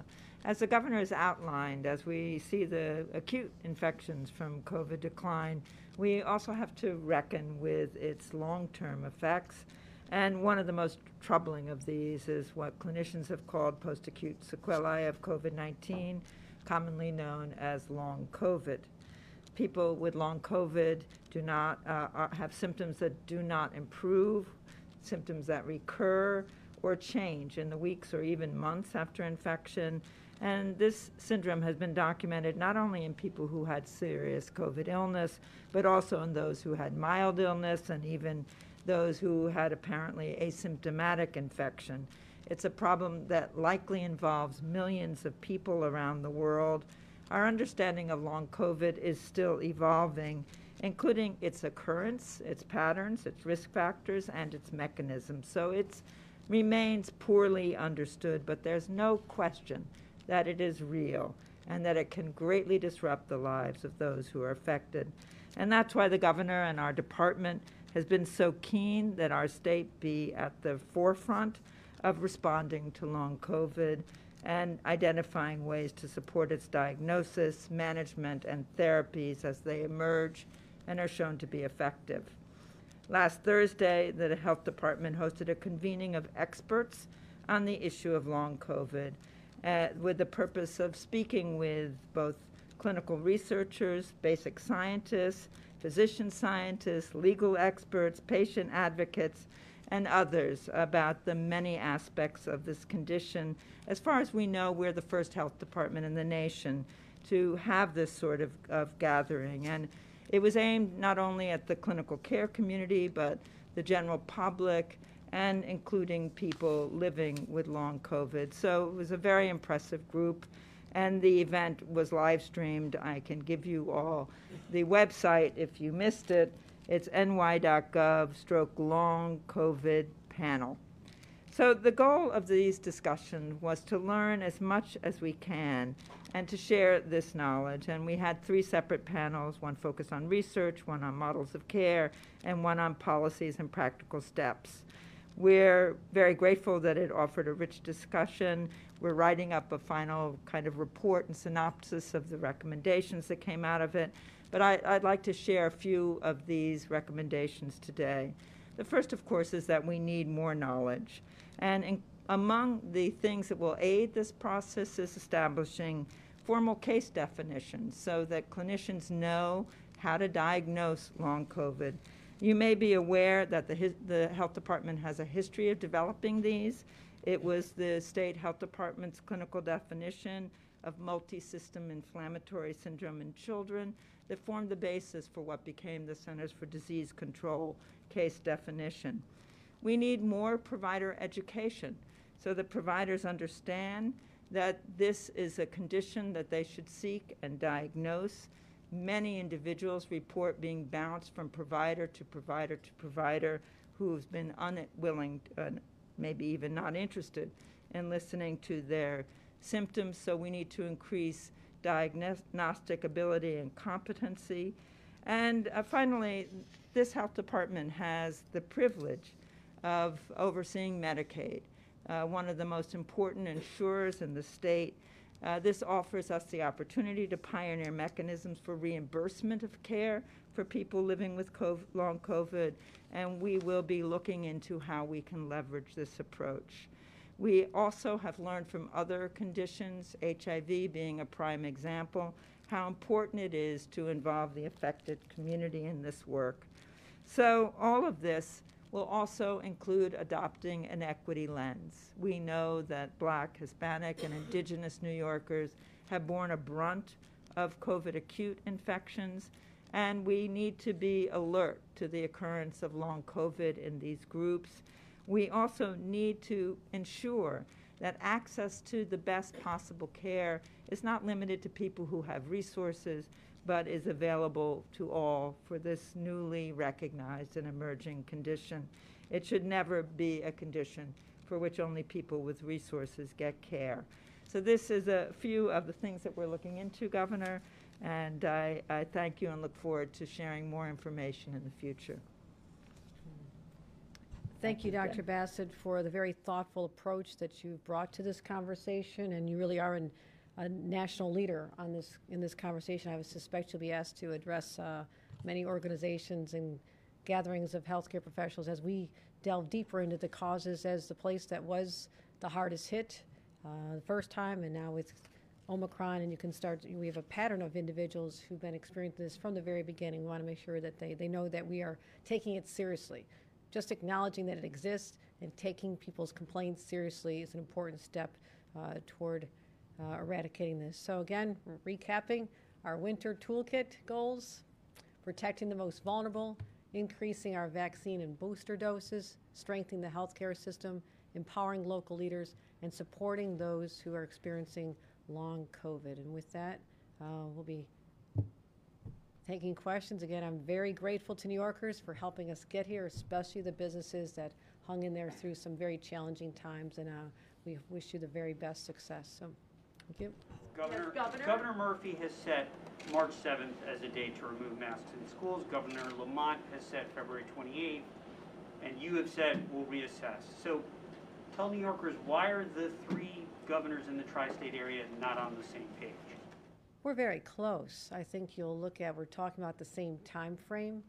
as the governor has outlined, as we see the acute infections from COVID decline, we also have to reckon with its long-term effects. And one of the most troubling of these is what clinicians have called post-acute sequelae of COVID-19, commonly known as long COVID. People with long COVID do not uh, are- have symptoms that do not improve, symptoms that recur or change in the weeks or even months after infection. And this syndrome has been documented not only in people who had serious COVID illness, but also in those who had mild illness and even those who had apparently asymptomatic infection. It's a problem that likely involves millions of people around the world. Our understanding of long COVID is still evolving, including its occurrence, its patterns, its risk factors, and its mechanisms. So it remains poorly understood, but there's no question that it is real and that it can greatly disrupt the lives of those who are affected. And that's why the governor and our department has been so keen that our state be at the forefront of responding to long COVID and identifying ways to support its diagnosis, management, and therapies as they emerge and are shown to be effective. Last Thursday, the health department hosted a convening of experts on the issue of long COVID uh, with the purpose of speaking with both clinical researchers, basic scientists, physician scientists, legal experts, patient advocates, and others about the many aspects of this condition. As far as we know, we're the first health department in the nation to have this sort of, of gathering. And it was aimed not only at the clinical care community, but the general public, and including people living with long COVID. So it was a very impressive group. And the event was live streamed. I can give you all the website if you missed it. It's ny.gov stroke long COVID panel. So the goal of these discussions was to learn as much as we can and to share this knowledge. And we had three separate panels, one focused on research, one on models of care, and one on policies and practical steps. We're very grateful that it offered a rich discussion. We're writing up a final kind of report and synopsis of the recommendations that came out of it. But I, would like to share a few of these recommendations today. The first, of course, is that we need more knowledge. And in, among the things that will aid this process is establishing formal case definitions so that clinicians know how to diagnose long COVID you may be aware that the, the health department has a history of developing these. It was the state health department's clinical definition of multi-system inflammatory syndrome in children that formed the basis for what became the Centers for Disease Control case definition. We need more provider education so that providers understand that this is a condition that they should seek and diagnose Many individuals report being bounced from provider to provider to provider who's been unwilling, uh, maybe even not interested in listening to their symptoms. So we need to increase diagnostic ability and competency. And uh, finally, this health department has the privilege of overseeing Medicaid, uh, one of the most important insurers in the state. Uh, this offers us the opportunity to pioneer mechanisms for reimbursement of care for people living with COVID, long COVID, and we will be looking into how we can leverage this approach. We also have learned from other conditions, HIV being a prime example, how important it is to involve the affected community in this work. So all of this will also include adopting an equity lens. We know that black, Hispanic, and indigenous New Yorkers have borne a brunt of COVID acute infections, and we need to be alert to the occurrence of long COVID in these groups. We also need to ensure that access to the best possible care is not limited to people who have resources, but is available to all for this newly recognized and emerging condition. It should never be a condition for which only people with resources get care. So this is a few of the things that we're looking into, Governor, and I, I thank you and look forward to sharing more information in the future.
Thank you, Dr. Bassett, for the very thoughtful approach that you've brought to this conversation, and you really are an, a national leader on this, in this conversation. I would suspect you'll be asked to address uh, many organizations and gatherings of healthcare professionals as we delve deeper into the causes as the place that was the hardest hit uh, the first time, and now with Omicron, and you can start, we have a pattern of individuals who've been experiencing this from the very beginning. We want to make sure that they, they know that we are taking it seriously. Just acknowledging that it exists and taking people's complaints seriously is an important step uh, toward uh, eradicating this. So, again, recapping our winter toolkit goals protecting the most vulnerable, increasing our vaccine and booster doses, strengthening the healthcare system, empowering local leaders, and supporting those who are experiencing long COVID. And with that, uh, we'll be taking questions. Again, I'm very grateful to New Yorkers for helping us get here, especially the businesses that hung in there through some very challenging times. And uh, we wish you the very best success. So, thank you.
Governor,
Governor.
Governor Murphy has set March 7th as a date to remove masks in schools. Governor Lamont has set February 28th, and you have said we'll reassess. So tell New Yorkers why are the three governors in the tri-state area not on the same page?
We're very close. I think you'll look at, we're talking about the same time frame.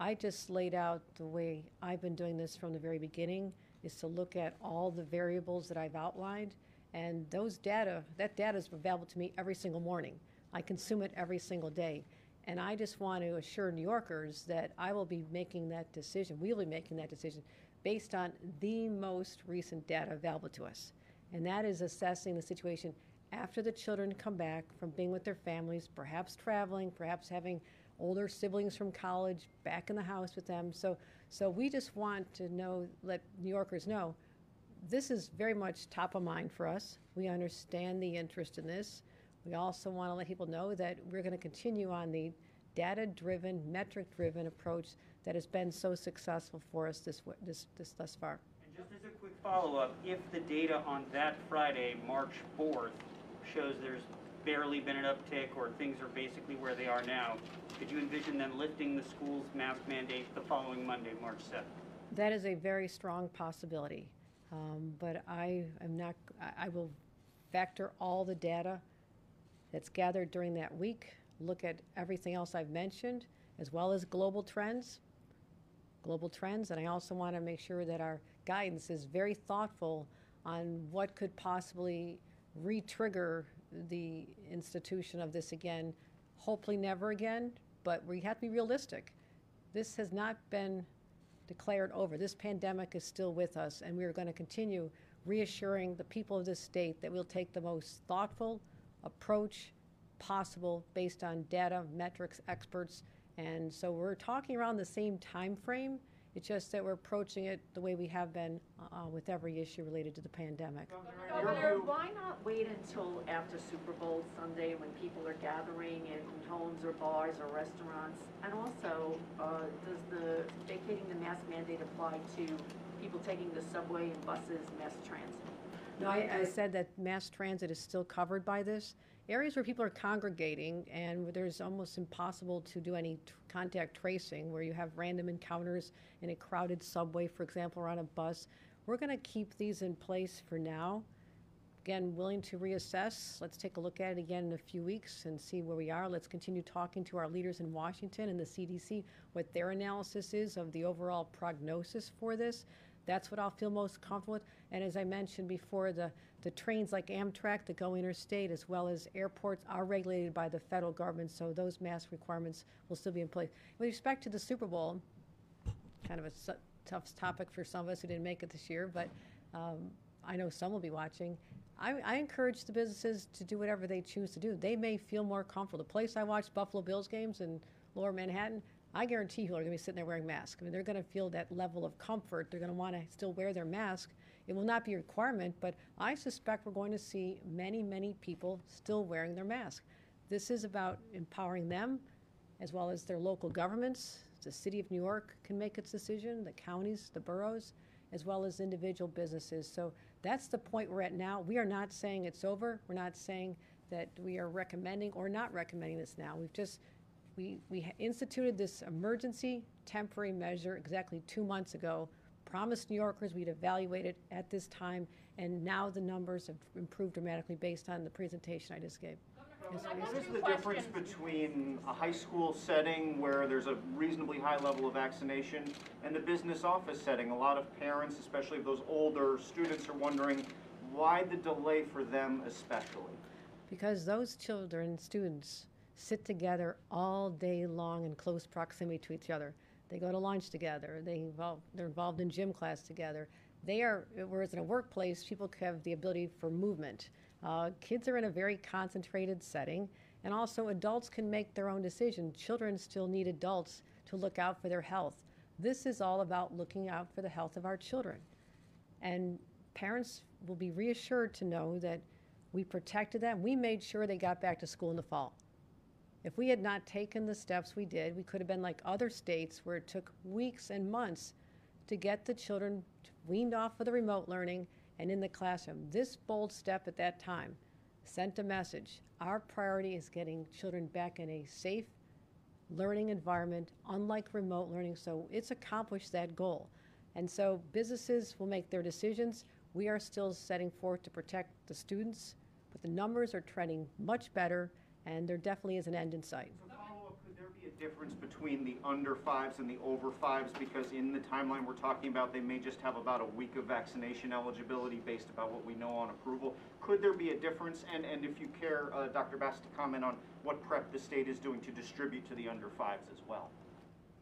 I just laid out the way I've been doing this from the very beginning is to look at all the variables that I've outlined and those data, that data is available to me every single morning. I consume it every single day. And I just want to assure New Yorkers that I will be making that decision, we'll be making that decision based on the most recent data available to us. And that is assessing the situation after the children come back from being with their families, perhaps traveling, perhaps having older siblings from college back in the house with them. So, so we just want to know, let New Yorkers know, this is very much top of mind for us. We understand the interest in this. We also want to let people know that we're going to continue on the data-driven, metric-driven approach that has been so successful for us this, this, this thus far.
And just as a quick follow-up, if the data on that Friday, March 4th, shows there's barely been an uptick or things are basically where they are now, could you envision them lifting the school's mask mandate the following Monday, March 7th?
That is a very strong possibility. Um, but I am not, I- will factor all the data that's gathered during that week, look at everything else I've mentioned, as well as global trends, global trends, and I also want to make sure that our guidance is very thoughtful on what could possibly re-trigger the institution of this again. Hopefully never again, but we have to be realistic. This has not been declared over. This pandemic is still with us, and we are going to continue reassuring the people of this state that we'll take the most thoughtful approach possible based on data, metrics, experts. And so we're talking around the same time frame. It's just that we're approaching it the way we have been uh, with every issue related to the pandemic.
Governor, why not wait until after Super Bowl Sunday when people are gathering in homes or bars or restaurants? And also, uh, does the vacating the mask mandate apply to people taking the subway and buses, mass transit?
No, I, I said that mass transit is still covered by this. Areas where people are congregating and where there's almost impossible to do any t- contact tracing, where you have random encounters in a crowded subway, for example, or on a bus, we're going to keep these in place for now. Again, willing to reassess. Let's take a look at it again in a few weeks and see where we are. Let's continue talking to our leaders in Washington and the CDC what their analysis is of the overall prognosis for this. That's what I'll feel most comfortable with. And as I mentioned before, the, the trains like Amtrak that go interstate as well as airports are regulated by the federal government, so those mask requirements will still be in place. With respect to the Super Bowl, kind of a su- tough topic for some of us who didn't make it this year, but um, I know some will be watching. I, I encourage the businesses to do whatever they choose to do. They may feel more comfortable. The place I watched Buffalo Bills games in Lower Manhattan, I guarantee you are going to be sitting there wearing masks. I mean, they're going to feel that level of comfort. They're going to want to still wear their mask. It will not be a requirement, but I suspect we're going to see many, many people still wearing their mask. This is about empowering them as well as their local governments. The city of New York can make its decision, the counties, the boroughs, as well as individual businesses. So that's the point we're at now. We are not saying it's over. We're not saying that we are recommending or not recommending this now. We've just we, we instituted this emergency temporary measure exactly two months ago, promised New Yorkers we'd evaluate it at this time, and now the numbers have improved dramatically based on the presentation I just gave. Yes,
What
please.
is the difference between a high school setting where there's a reasonably high level of vaccination and the business office setting? A lot of parents, especially of those older students, are wondering why the delay for them especially?
Because those children, students, sit together all day long in close proximity to each other. They go to lunch together. They involve, they're involved in gym class together. They are, whereas in a workplace, people have the ability for movement. Uh, kids are in a very concentrated setting, and also adults can make their own decision. Children still need adults to look out for their health. This is all about looking out for the health of our children. And parents will be reassured to know that we protected them. We made sure they got back to school in the fall. If we had not taken the steps we did, we could have been like other states where it took weeks and months to get the children weaned off of the remote learning and in the classroom. This bold step at that time sent a message. Our priority is getting children back in a safe learning environment, unlike remote learning. So it's accomplished that goal. And so businesses will make their decisions. We are still setting forth to protect the students, but the numbers are trending much better, and there definitely is an end in sight.
So follow-up, could there be a difference between the under fives and the over fives? Because in the timeline we're talking about, they may just have about a week of vaccination eligibility based about what we know on approval. Could there be a difference? And, and if you care, uh, Dr. Bass, to comment on what prep the state is doing to distribute to the under fives as well?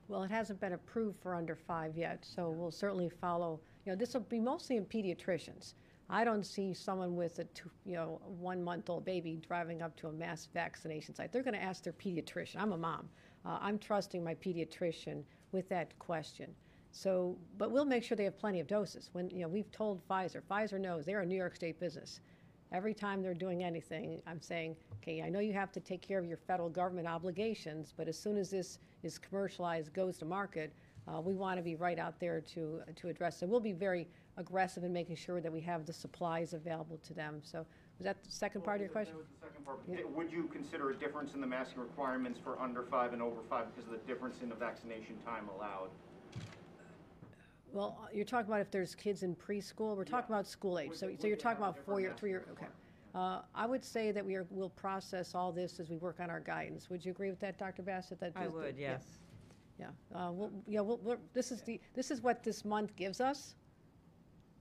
Well, it hasn't been approved for under five yet, so we'll certainly follow. You know, this will be mostly in pediatricians. I don't see someone with a two, you know one month old baby driving up to a mass vaccination site. They're going to ask their pediatrician. I'm a mom. Uh, I'm trusting my pediatrician with that question. So, but we'll make sure they have plenty of doses. When you know we've told Pfizer, Pfizer knows they're a New York State business. Every time they're doing anything, I'm saying, okay, I know you have to take care of your federal government obligations, but as soon as this is commercialized, goes to market, uh, we want to be right out there to to address it. We'll be very aggressive in making sure that we have the supplies available to them. So, was that the second part of your question?
That was the second part.
Yeah.
Would you consider a difference in the masking requirements for under five and over five because of the difference in the vaccination time allowed?
Well, you're talking about if there's kids in preschool. We're talking
Yeah.
about school age.
Would
So,
they-
so you're
they
talking
have a
about
different
four year,
masking
three year. Okay.
requirement?
Uh, I would say that we are. We'll process all this as we work on our guidance. Would you agree with that, Dr. Bassett? That
I
just-
would,
yeah.
yes.
Yeah, uh, we'll, yeah, we'll, we're, this is the, this is what this month gives us,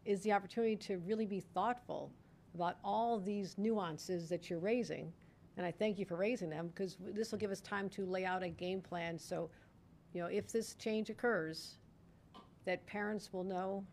is the opportunity to really be thoughtful about all these nuances that you're raising. And I thank you for raising them, because this will give us time to lay out a game plan, so, you know, if this change occurs, that parents will know,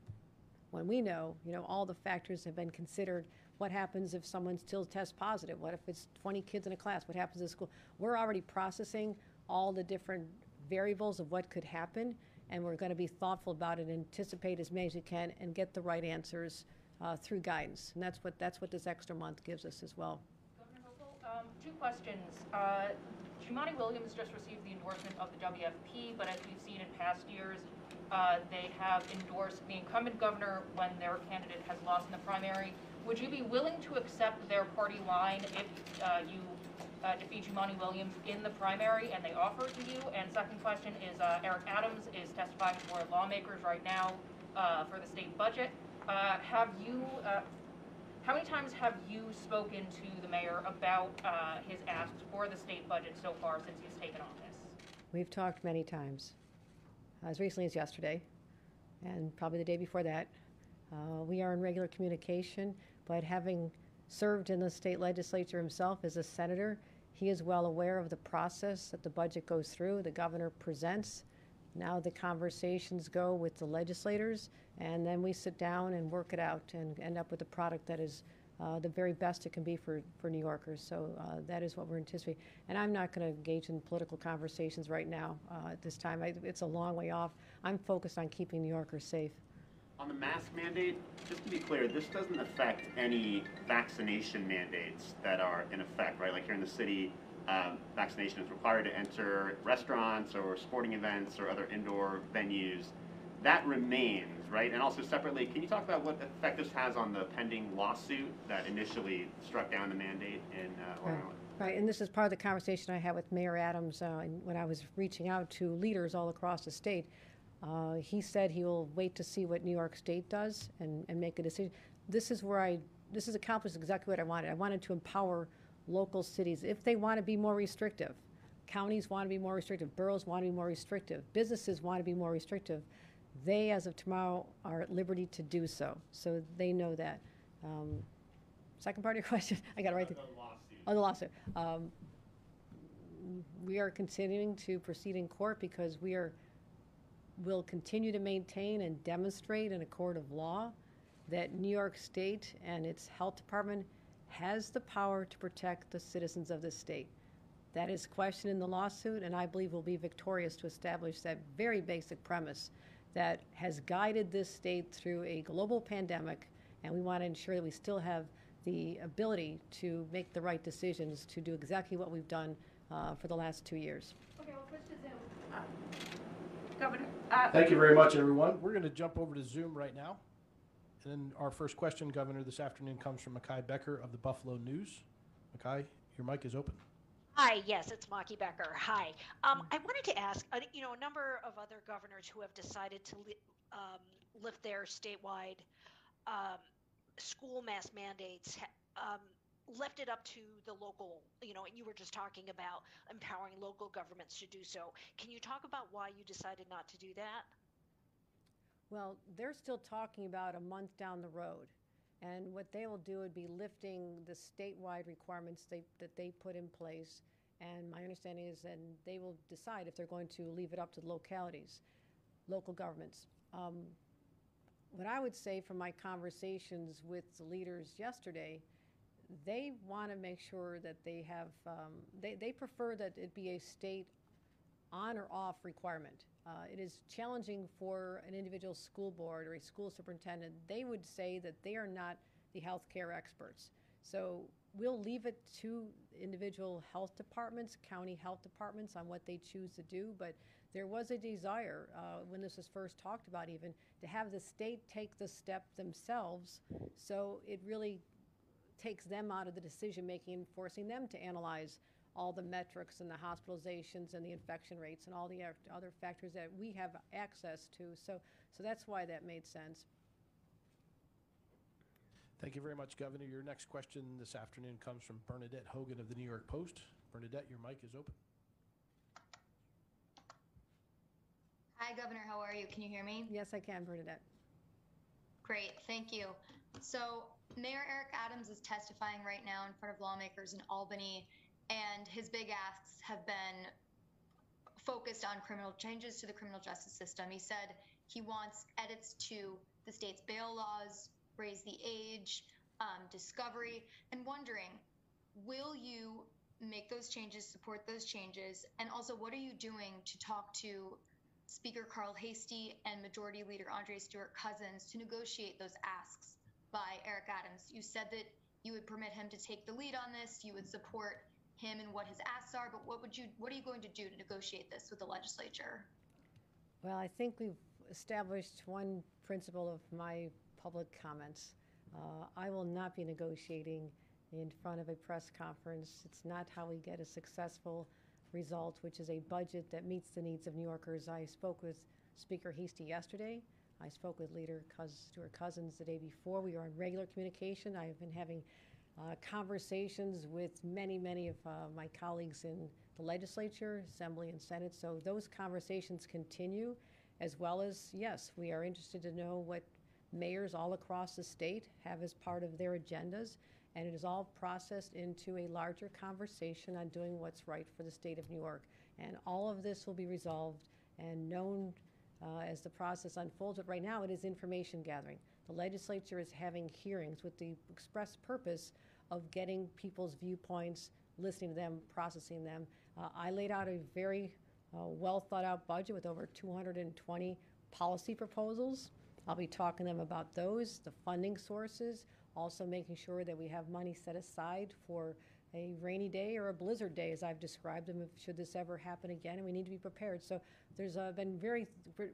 when we know, you know, all the factors have been considered. What happens if someone still tests positive? What if it's 20 kids in a class? What happens in school? We're already processing all the different variables of what could happen, and we're going to be thoughtful about it, anticipate as many as we can, and get the right answers uh, through guidance. And that's what that's what this extra month gives us as well.
Governor um, two questions. Uh, Jumaane Williams just received the endorsement of the WFP, but as we've seen in past years, uh, they have endorsed the incumbent governor when their candidate has lost in the primary. Would you be willing to accept their party line if uh, you uh, defeat Jumaane Williams in the primary and they offer it to you? And second question is uh, Eric Adams is testifying before lawmakers right now uh, for the state budget. Uh, have you, uh, how many times have you spoken to the mayor about uh, his asks for the state budget so far since he's taken office?
We've talked many times, as recently as yesterday, and probably the day before that. We are in regular communication, but having served in the state legislature himself as a senator, he is well aware of the process that the budget goes through. The governor presents. Now the conversations go with the legislators, and then we sit down and work it out and end up with a product that is uh, the very best it can be for, for New Yorkers. So uh, that is what we're anticipating. And I'm not going to engage in political conversations right now uh, at this time. I, it's a long way off. I'm focused on keeping New Yorkers safe.
On the mask mandate, just to be clear, this doesn't affect any vaccination mandates that are in effect, right? Like here in the city, um, vaccination is required to enter restaurants or sporting events or other indoor venues. That remains, right? And also separately, can you talk about what effect this has on the pending lawsuit that initially struck down the mandate in uh, Long
Right.
Island?
Right, and this is part of the conversation I had with Mayor Adams uh, and when I was reaching out to leaders all across the state. Uh, he said he will wait to see what New York State does and, and make a decision. This is where I, this has accomplished exactly what I wanted. I wanted to empower local cities if they want to be more restrictive. Counties want to be more restrictive, boroughs want to be more restrictive, businesses want to be more restrictive. They, as of tomorrow, are at liberty to do so. So they know that. Um, second part of your question, I got to write the. Oh, the lawsuit. Um, we are continuing to proceed in court because we are, will continue to maintain and demonstrate in a court of law that New York State and its health department has the power to protect the citizens of the state. That is questioned in the lawsuit, and I believe will be victorious to establish that very basic premise that has guided this state through a global pandemic, and we want to ensure that we still have the ability to make the right decisions to do exactly what we've done uh, for the last two years.
Okay, we'll switch to Governor, uh,
Thank you very much, everyone. We're going to jump over to Zoom right now. And then our first question, Governor, this afternoon comes from Maki Becker of the Buffalo News. Maki, your mic is open.
Hi, yes, it's Maki Becker. Hi. Um, I wanted to ask, uh, you know, a number of other governors who have decided to li- um, lift their statewide um, school mask mandates ha- um, left it up to the local, you know, and you were just talking about empowering local governments to do so. Can you talk about why you decided not to do that?
Well, they're still talking about a month down the road. And what they will do would be lifting the statewide requirements they, that they put in place. And my understanding is then they will decide if they're going to leave it up to the localities, local governments. Um, what I would say from my conversations with the leaders yesterday, they want to make sure that they have, um, they, they prefer that it be a state on or off requirement. Uh, it is challenging for an individual school board or a school superintendent. They would say that they are not the healthcare experts. So we'll leave it to individual health departments, county health departments, on what they choose to do. But there was a desire, uh, when this was first talked about, even to have the state take the step themselves. So it really takes them out of the decision making and forcing them to analyze all the metrics and the hospitalizations and the infection rates and all the other factors that we have access to. So, so that's why that made sense.
Thank you very much, Governor. Your next question this afternoon comes from Bernadette Hogan of the New York Post. Bernadette, your mic is open.
Hi, Governor. How are you? Can you hear me?
Yes, I can, Bernadette.
Great. Thank you. So, Mayor Eric Adams is testifying right now in front of lawmakers in Albany, and his big asks have been focused on criminal changes to the criminal justice system. He said he wants edits to the state's bail laws, raise the age, um, discovery, and wondering will you make those changes, support those changes, and also what are you doing to talk to Speaker Carl Heastie and Majority Leader Andre Stewart Cousins to negotiate those asks by Eric Adams. You said that you would permit him to take the lead on this, you would support him and what his asks are, but what would you what are you going to do to negotiate this with the legislature?
Well, I think we've established one principle of my public comments. Uh, I will not be negotiating in front of a press conference. It's not how we get a successful result, which is a budget that meets the needs of New Yorkers. I spoke with Speaker Heastie yesterday. I spoke with Leader Stewart Cousins the day before. We are in regular communication. I have been having uh, conversations with many, many of uh, my colleagues in the legislature, Assembly, and Senate. So those conversations continue, as well as, yes, we are interested to know what mayors all across the state have as part of their agendas. And it is all processed into a larger conversation on doing what's right for the state of New York. And all of this will be resolved and known uh, as the process unfolds. But right now, it is information gathering. The legislature is having hearings with the express purpose of getting people's viewpoints, listening to them, processing them. Uh, I laid out a very uh, well thought out budget with over 220 policy proposals. I'll be talking to them about those, the funding sources, also making sure that we have money set aside for a rainy day or a blizzard day, as I've described them, if, should this ever happen again, and we need to be prepared. So there's uh, been very,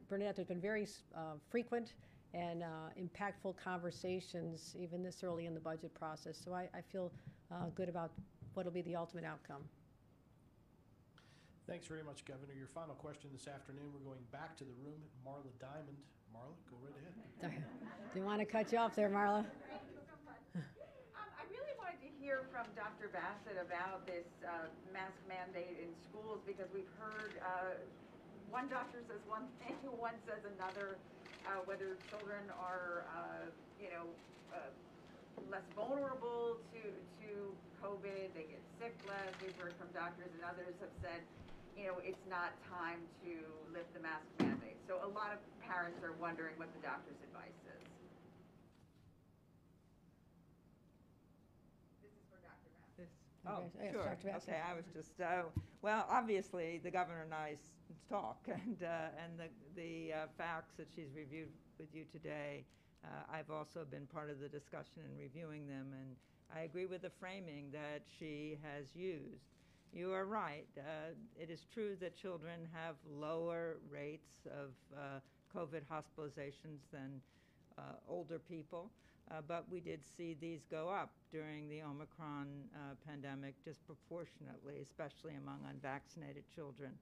Burnett, there's been very uh, frequent and uh, impactful conversations even this early in the budget process. So I, I feel uh, good about what will be the ultimate outcome.
Thanks very much, Governor. Your final question this afternoon, we're going back to the room. Marla Diamond. Marla, go right ahead.
Didn't want to cut you off there, Marla.
Um, I really wanted to hear from Dr. Bassett about this uh, mask mandate in schools because we've heard uh, one doctor says one thing, one says another, uh, whether children are, uh, you know, uh, less vulnerable to, to COVID, they get sick less. We've heard from doctors and others have said, you know, it's not time to lift the mask mandate. So a lot of parents are wondering what the doctor's advice is. This is for Dr.
Oh, sure.
Bassett.
Okay, I was just, uh, well, obviously, the governor and I talk, and, uh, and the, the uh, facts that she's reviewed with you today, uh, I've also been part of the discussion in reviewing them, and I agree with the framing that she has used. You are right. Uh, it is true that children have lower rates of uh, COVID hospitalizations than uh, older people, uh, but we did see these go up during the Omicron uh, pandemic disproportionately, especially among unvaccinated children.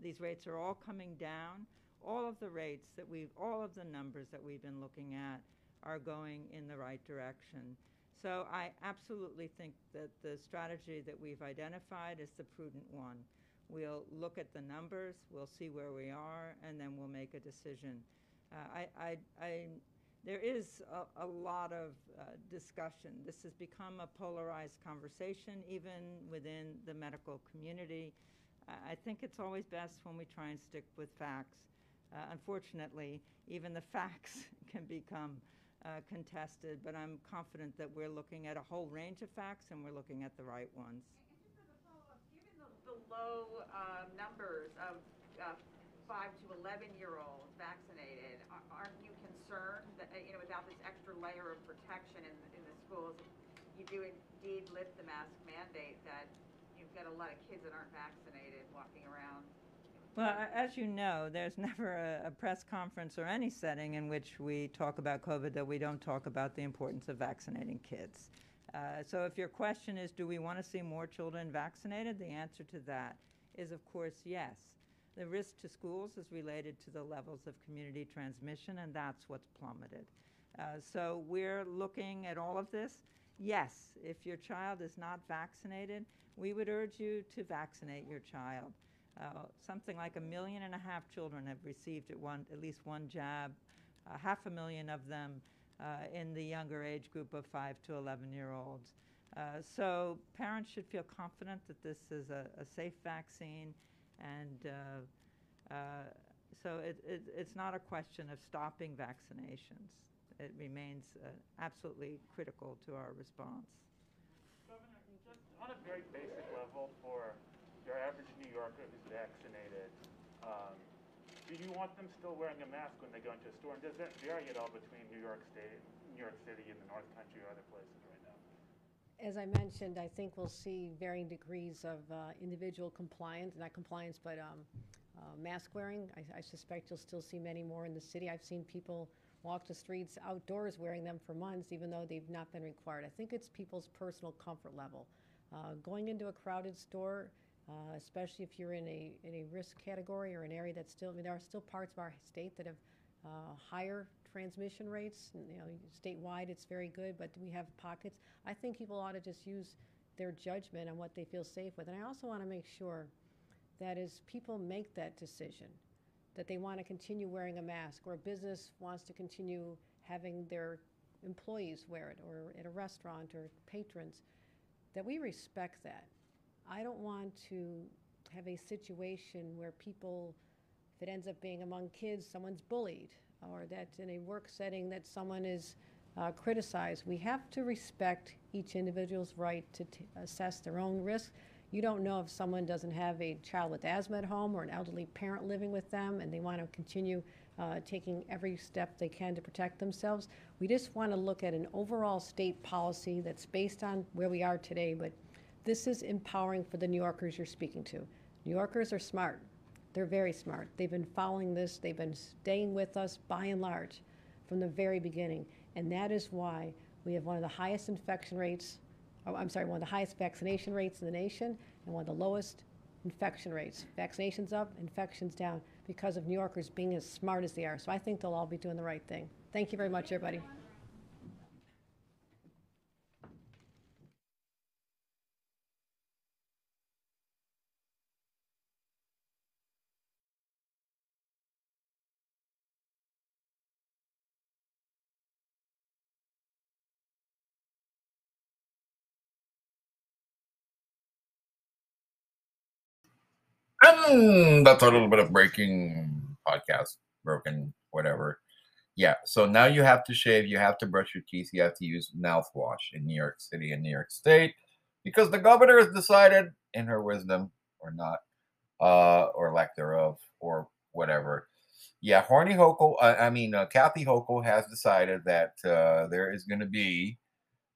These rates are all coming down. All of the rates that we've, all of the numbers that we've been looking at are going in the right direction. So I absolutely think that the strategy that we've identified is the prudent one. We'll look at the numbers, we'll see where we are, and then we'll make a decision. Uh, I, I, I, there is a, a lot of uh, discussion. This has become a polarized conversation, even within the medical community. I I think it's always best when we try and stick with facts. Uh, unfortunately, even the facts can become uh, contested, but I'm confident that we're looking at a whole range of facts and we're looking at the right ones.
Given the, the low uh, numbers of uh, five to 11 year olds vaccinated, a- aren't you concerned that, you know, without this extra layer of protection in, in the schools, you do indeed lift the mask mandate, that you've got a lot of kids that aren't vaccinated walking around?
Well, as you know, there's never a, a press conference or any setting in which we talk about COVID that we don't talk about the importance of vaccinating kids. Uh, so if your question is, do we want to see more children vaccinated? The answer to that is, of course, yes. The risk to schools is related to the levels of community transmission, and that's what's plummeted. Uh, so we're looking at all of this. Yes, if your child is not vaccinated, we would urge you to vaccinate your child. Uh, something like a million and a half children have received at, one, at least one jab, uh, half a million of them uh, in the younger age group of 5 to 11 year olds. Uh, so parents should feel confident that this is a, a safe vaccine, and uh, uh, so it, it, it's not a question of stopping vaccinations. It remains uh, absolutely critical to our response.
Governor, just on a very basic level for your average New Yorker who's vaccinated, um, do you want them still wearing a mask when they go into a store? And does that vary at all between New York State, New York City, and the North Country or other places right?
As I mentioned, I think we'll see varying degrees of uh, individual compliance, not compliance, but um, uh, mask wearing. I, I suspect you'll still see many more in the city. I've seen people walk the streets outdoors wearing them for months, even though they've not been required. I think it's people's personal comfort level. Uh, going into a crowded store, uh, especially if you're in a, in a risk category or an area that's still, I mean, there are still parts of our state that have uh, higher transmission rates. You know, statewide it's very good, but we have pockets. I think people ought to just use their judgment on what they feel safe with. And I also want to make sure that as people make that decision, that they want to continue wearing a mask, or a business wants to continue having their employees wear it, or at a restaurant or patrons, that we respect that. I don't want to have a situation where people if it ends up being among kids, someone's bullied, or that in a work setting that someone is uh, criticized. We have to respect each individual's right to t- assess their own risk. You don't know if someone doesn't have a child with asthma at home or an elderly parent living with them and they want to continue uh, taking every step they can to protect themselves. We just want to look at an overall state policy that's based on where we are today, but this is empowering for the New Yorkers you're speaking to. New Yorkers are smart. They're very smart. They've been following this, they've been staying with us by and large from the very beginning. And that is why we have one of the highest infection rates, oh, I'm sorry, one of the highest vaccination rates in the nation and one of the lowest infection rates. Vaccinations up, infections down because of New Yorkers being as smart as they are. So I think they'll all be doing the right thing. Thank you very much, everybody.
And that's a little bit of breaking podcast, broken, whatever. Yeah, so now you have to shave, you have to brush your teeth, you have to use mouthwash in New York City and New York State because the governor has decided, in her wisdom or not, uh, or lack thereof, or whatever. Yeah, Horny Hochul, uh, I mean, uh, Kathy Hochul has decided that uh, there is going to be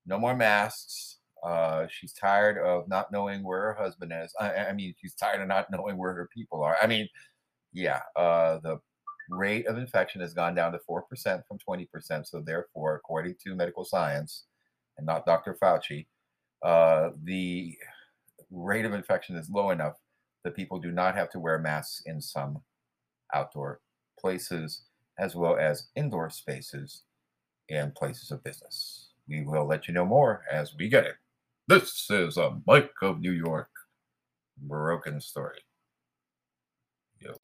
no more masks uh, she's tired of not knowing where her husband is. I, I, mean, she's tired of not knowing where her people are. I mean, yeah, uh, the rate of infection has gone down to 4% from 20%. So, therefore, according to medical science and not Dr. Fauci, uh, the rate of infection is low enough that people do not have to wear masks in some outdoor places as well as indoor spaces and places of business. We will let you know more as we get it. This is a Mike of New York broken story. Yo.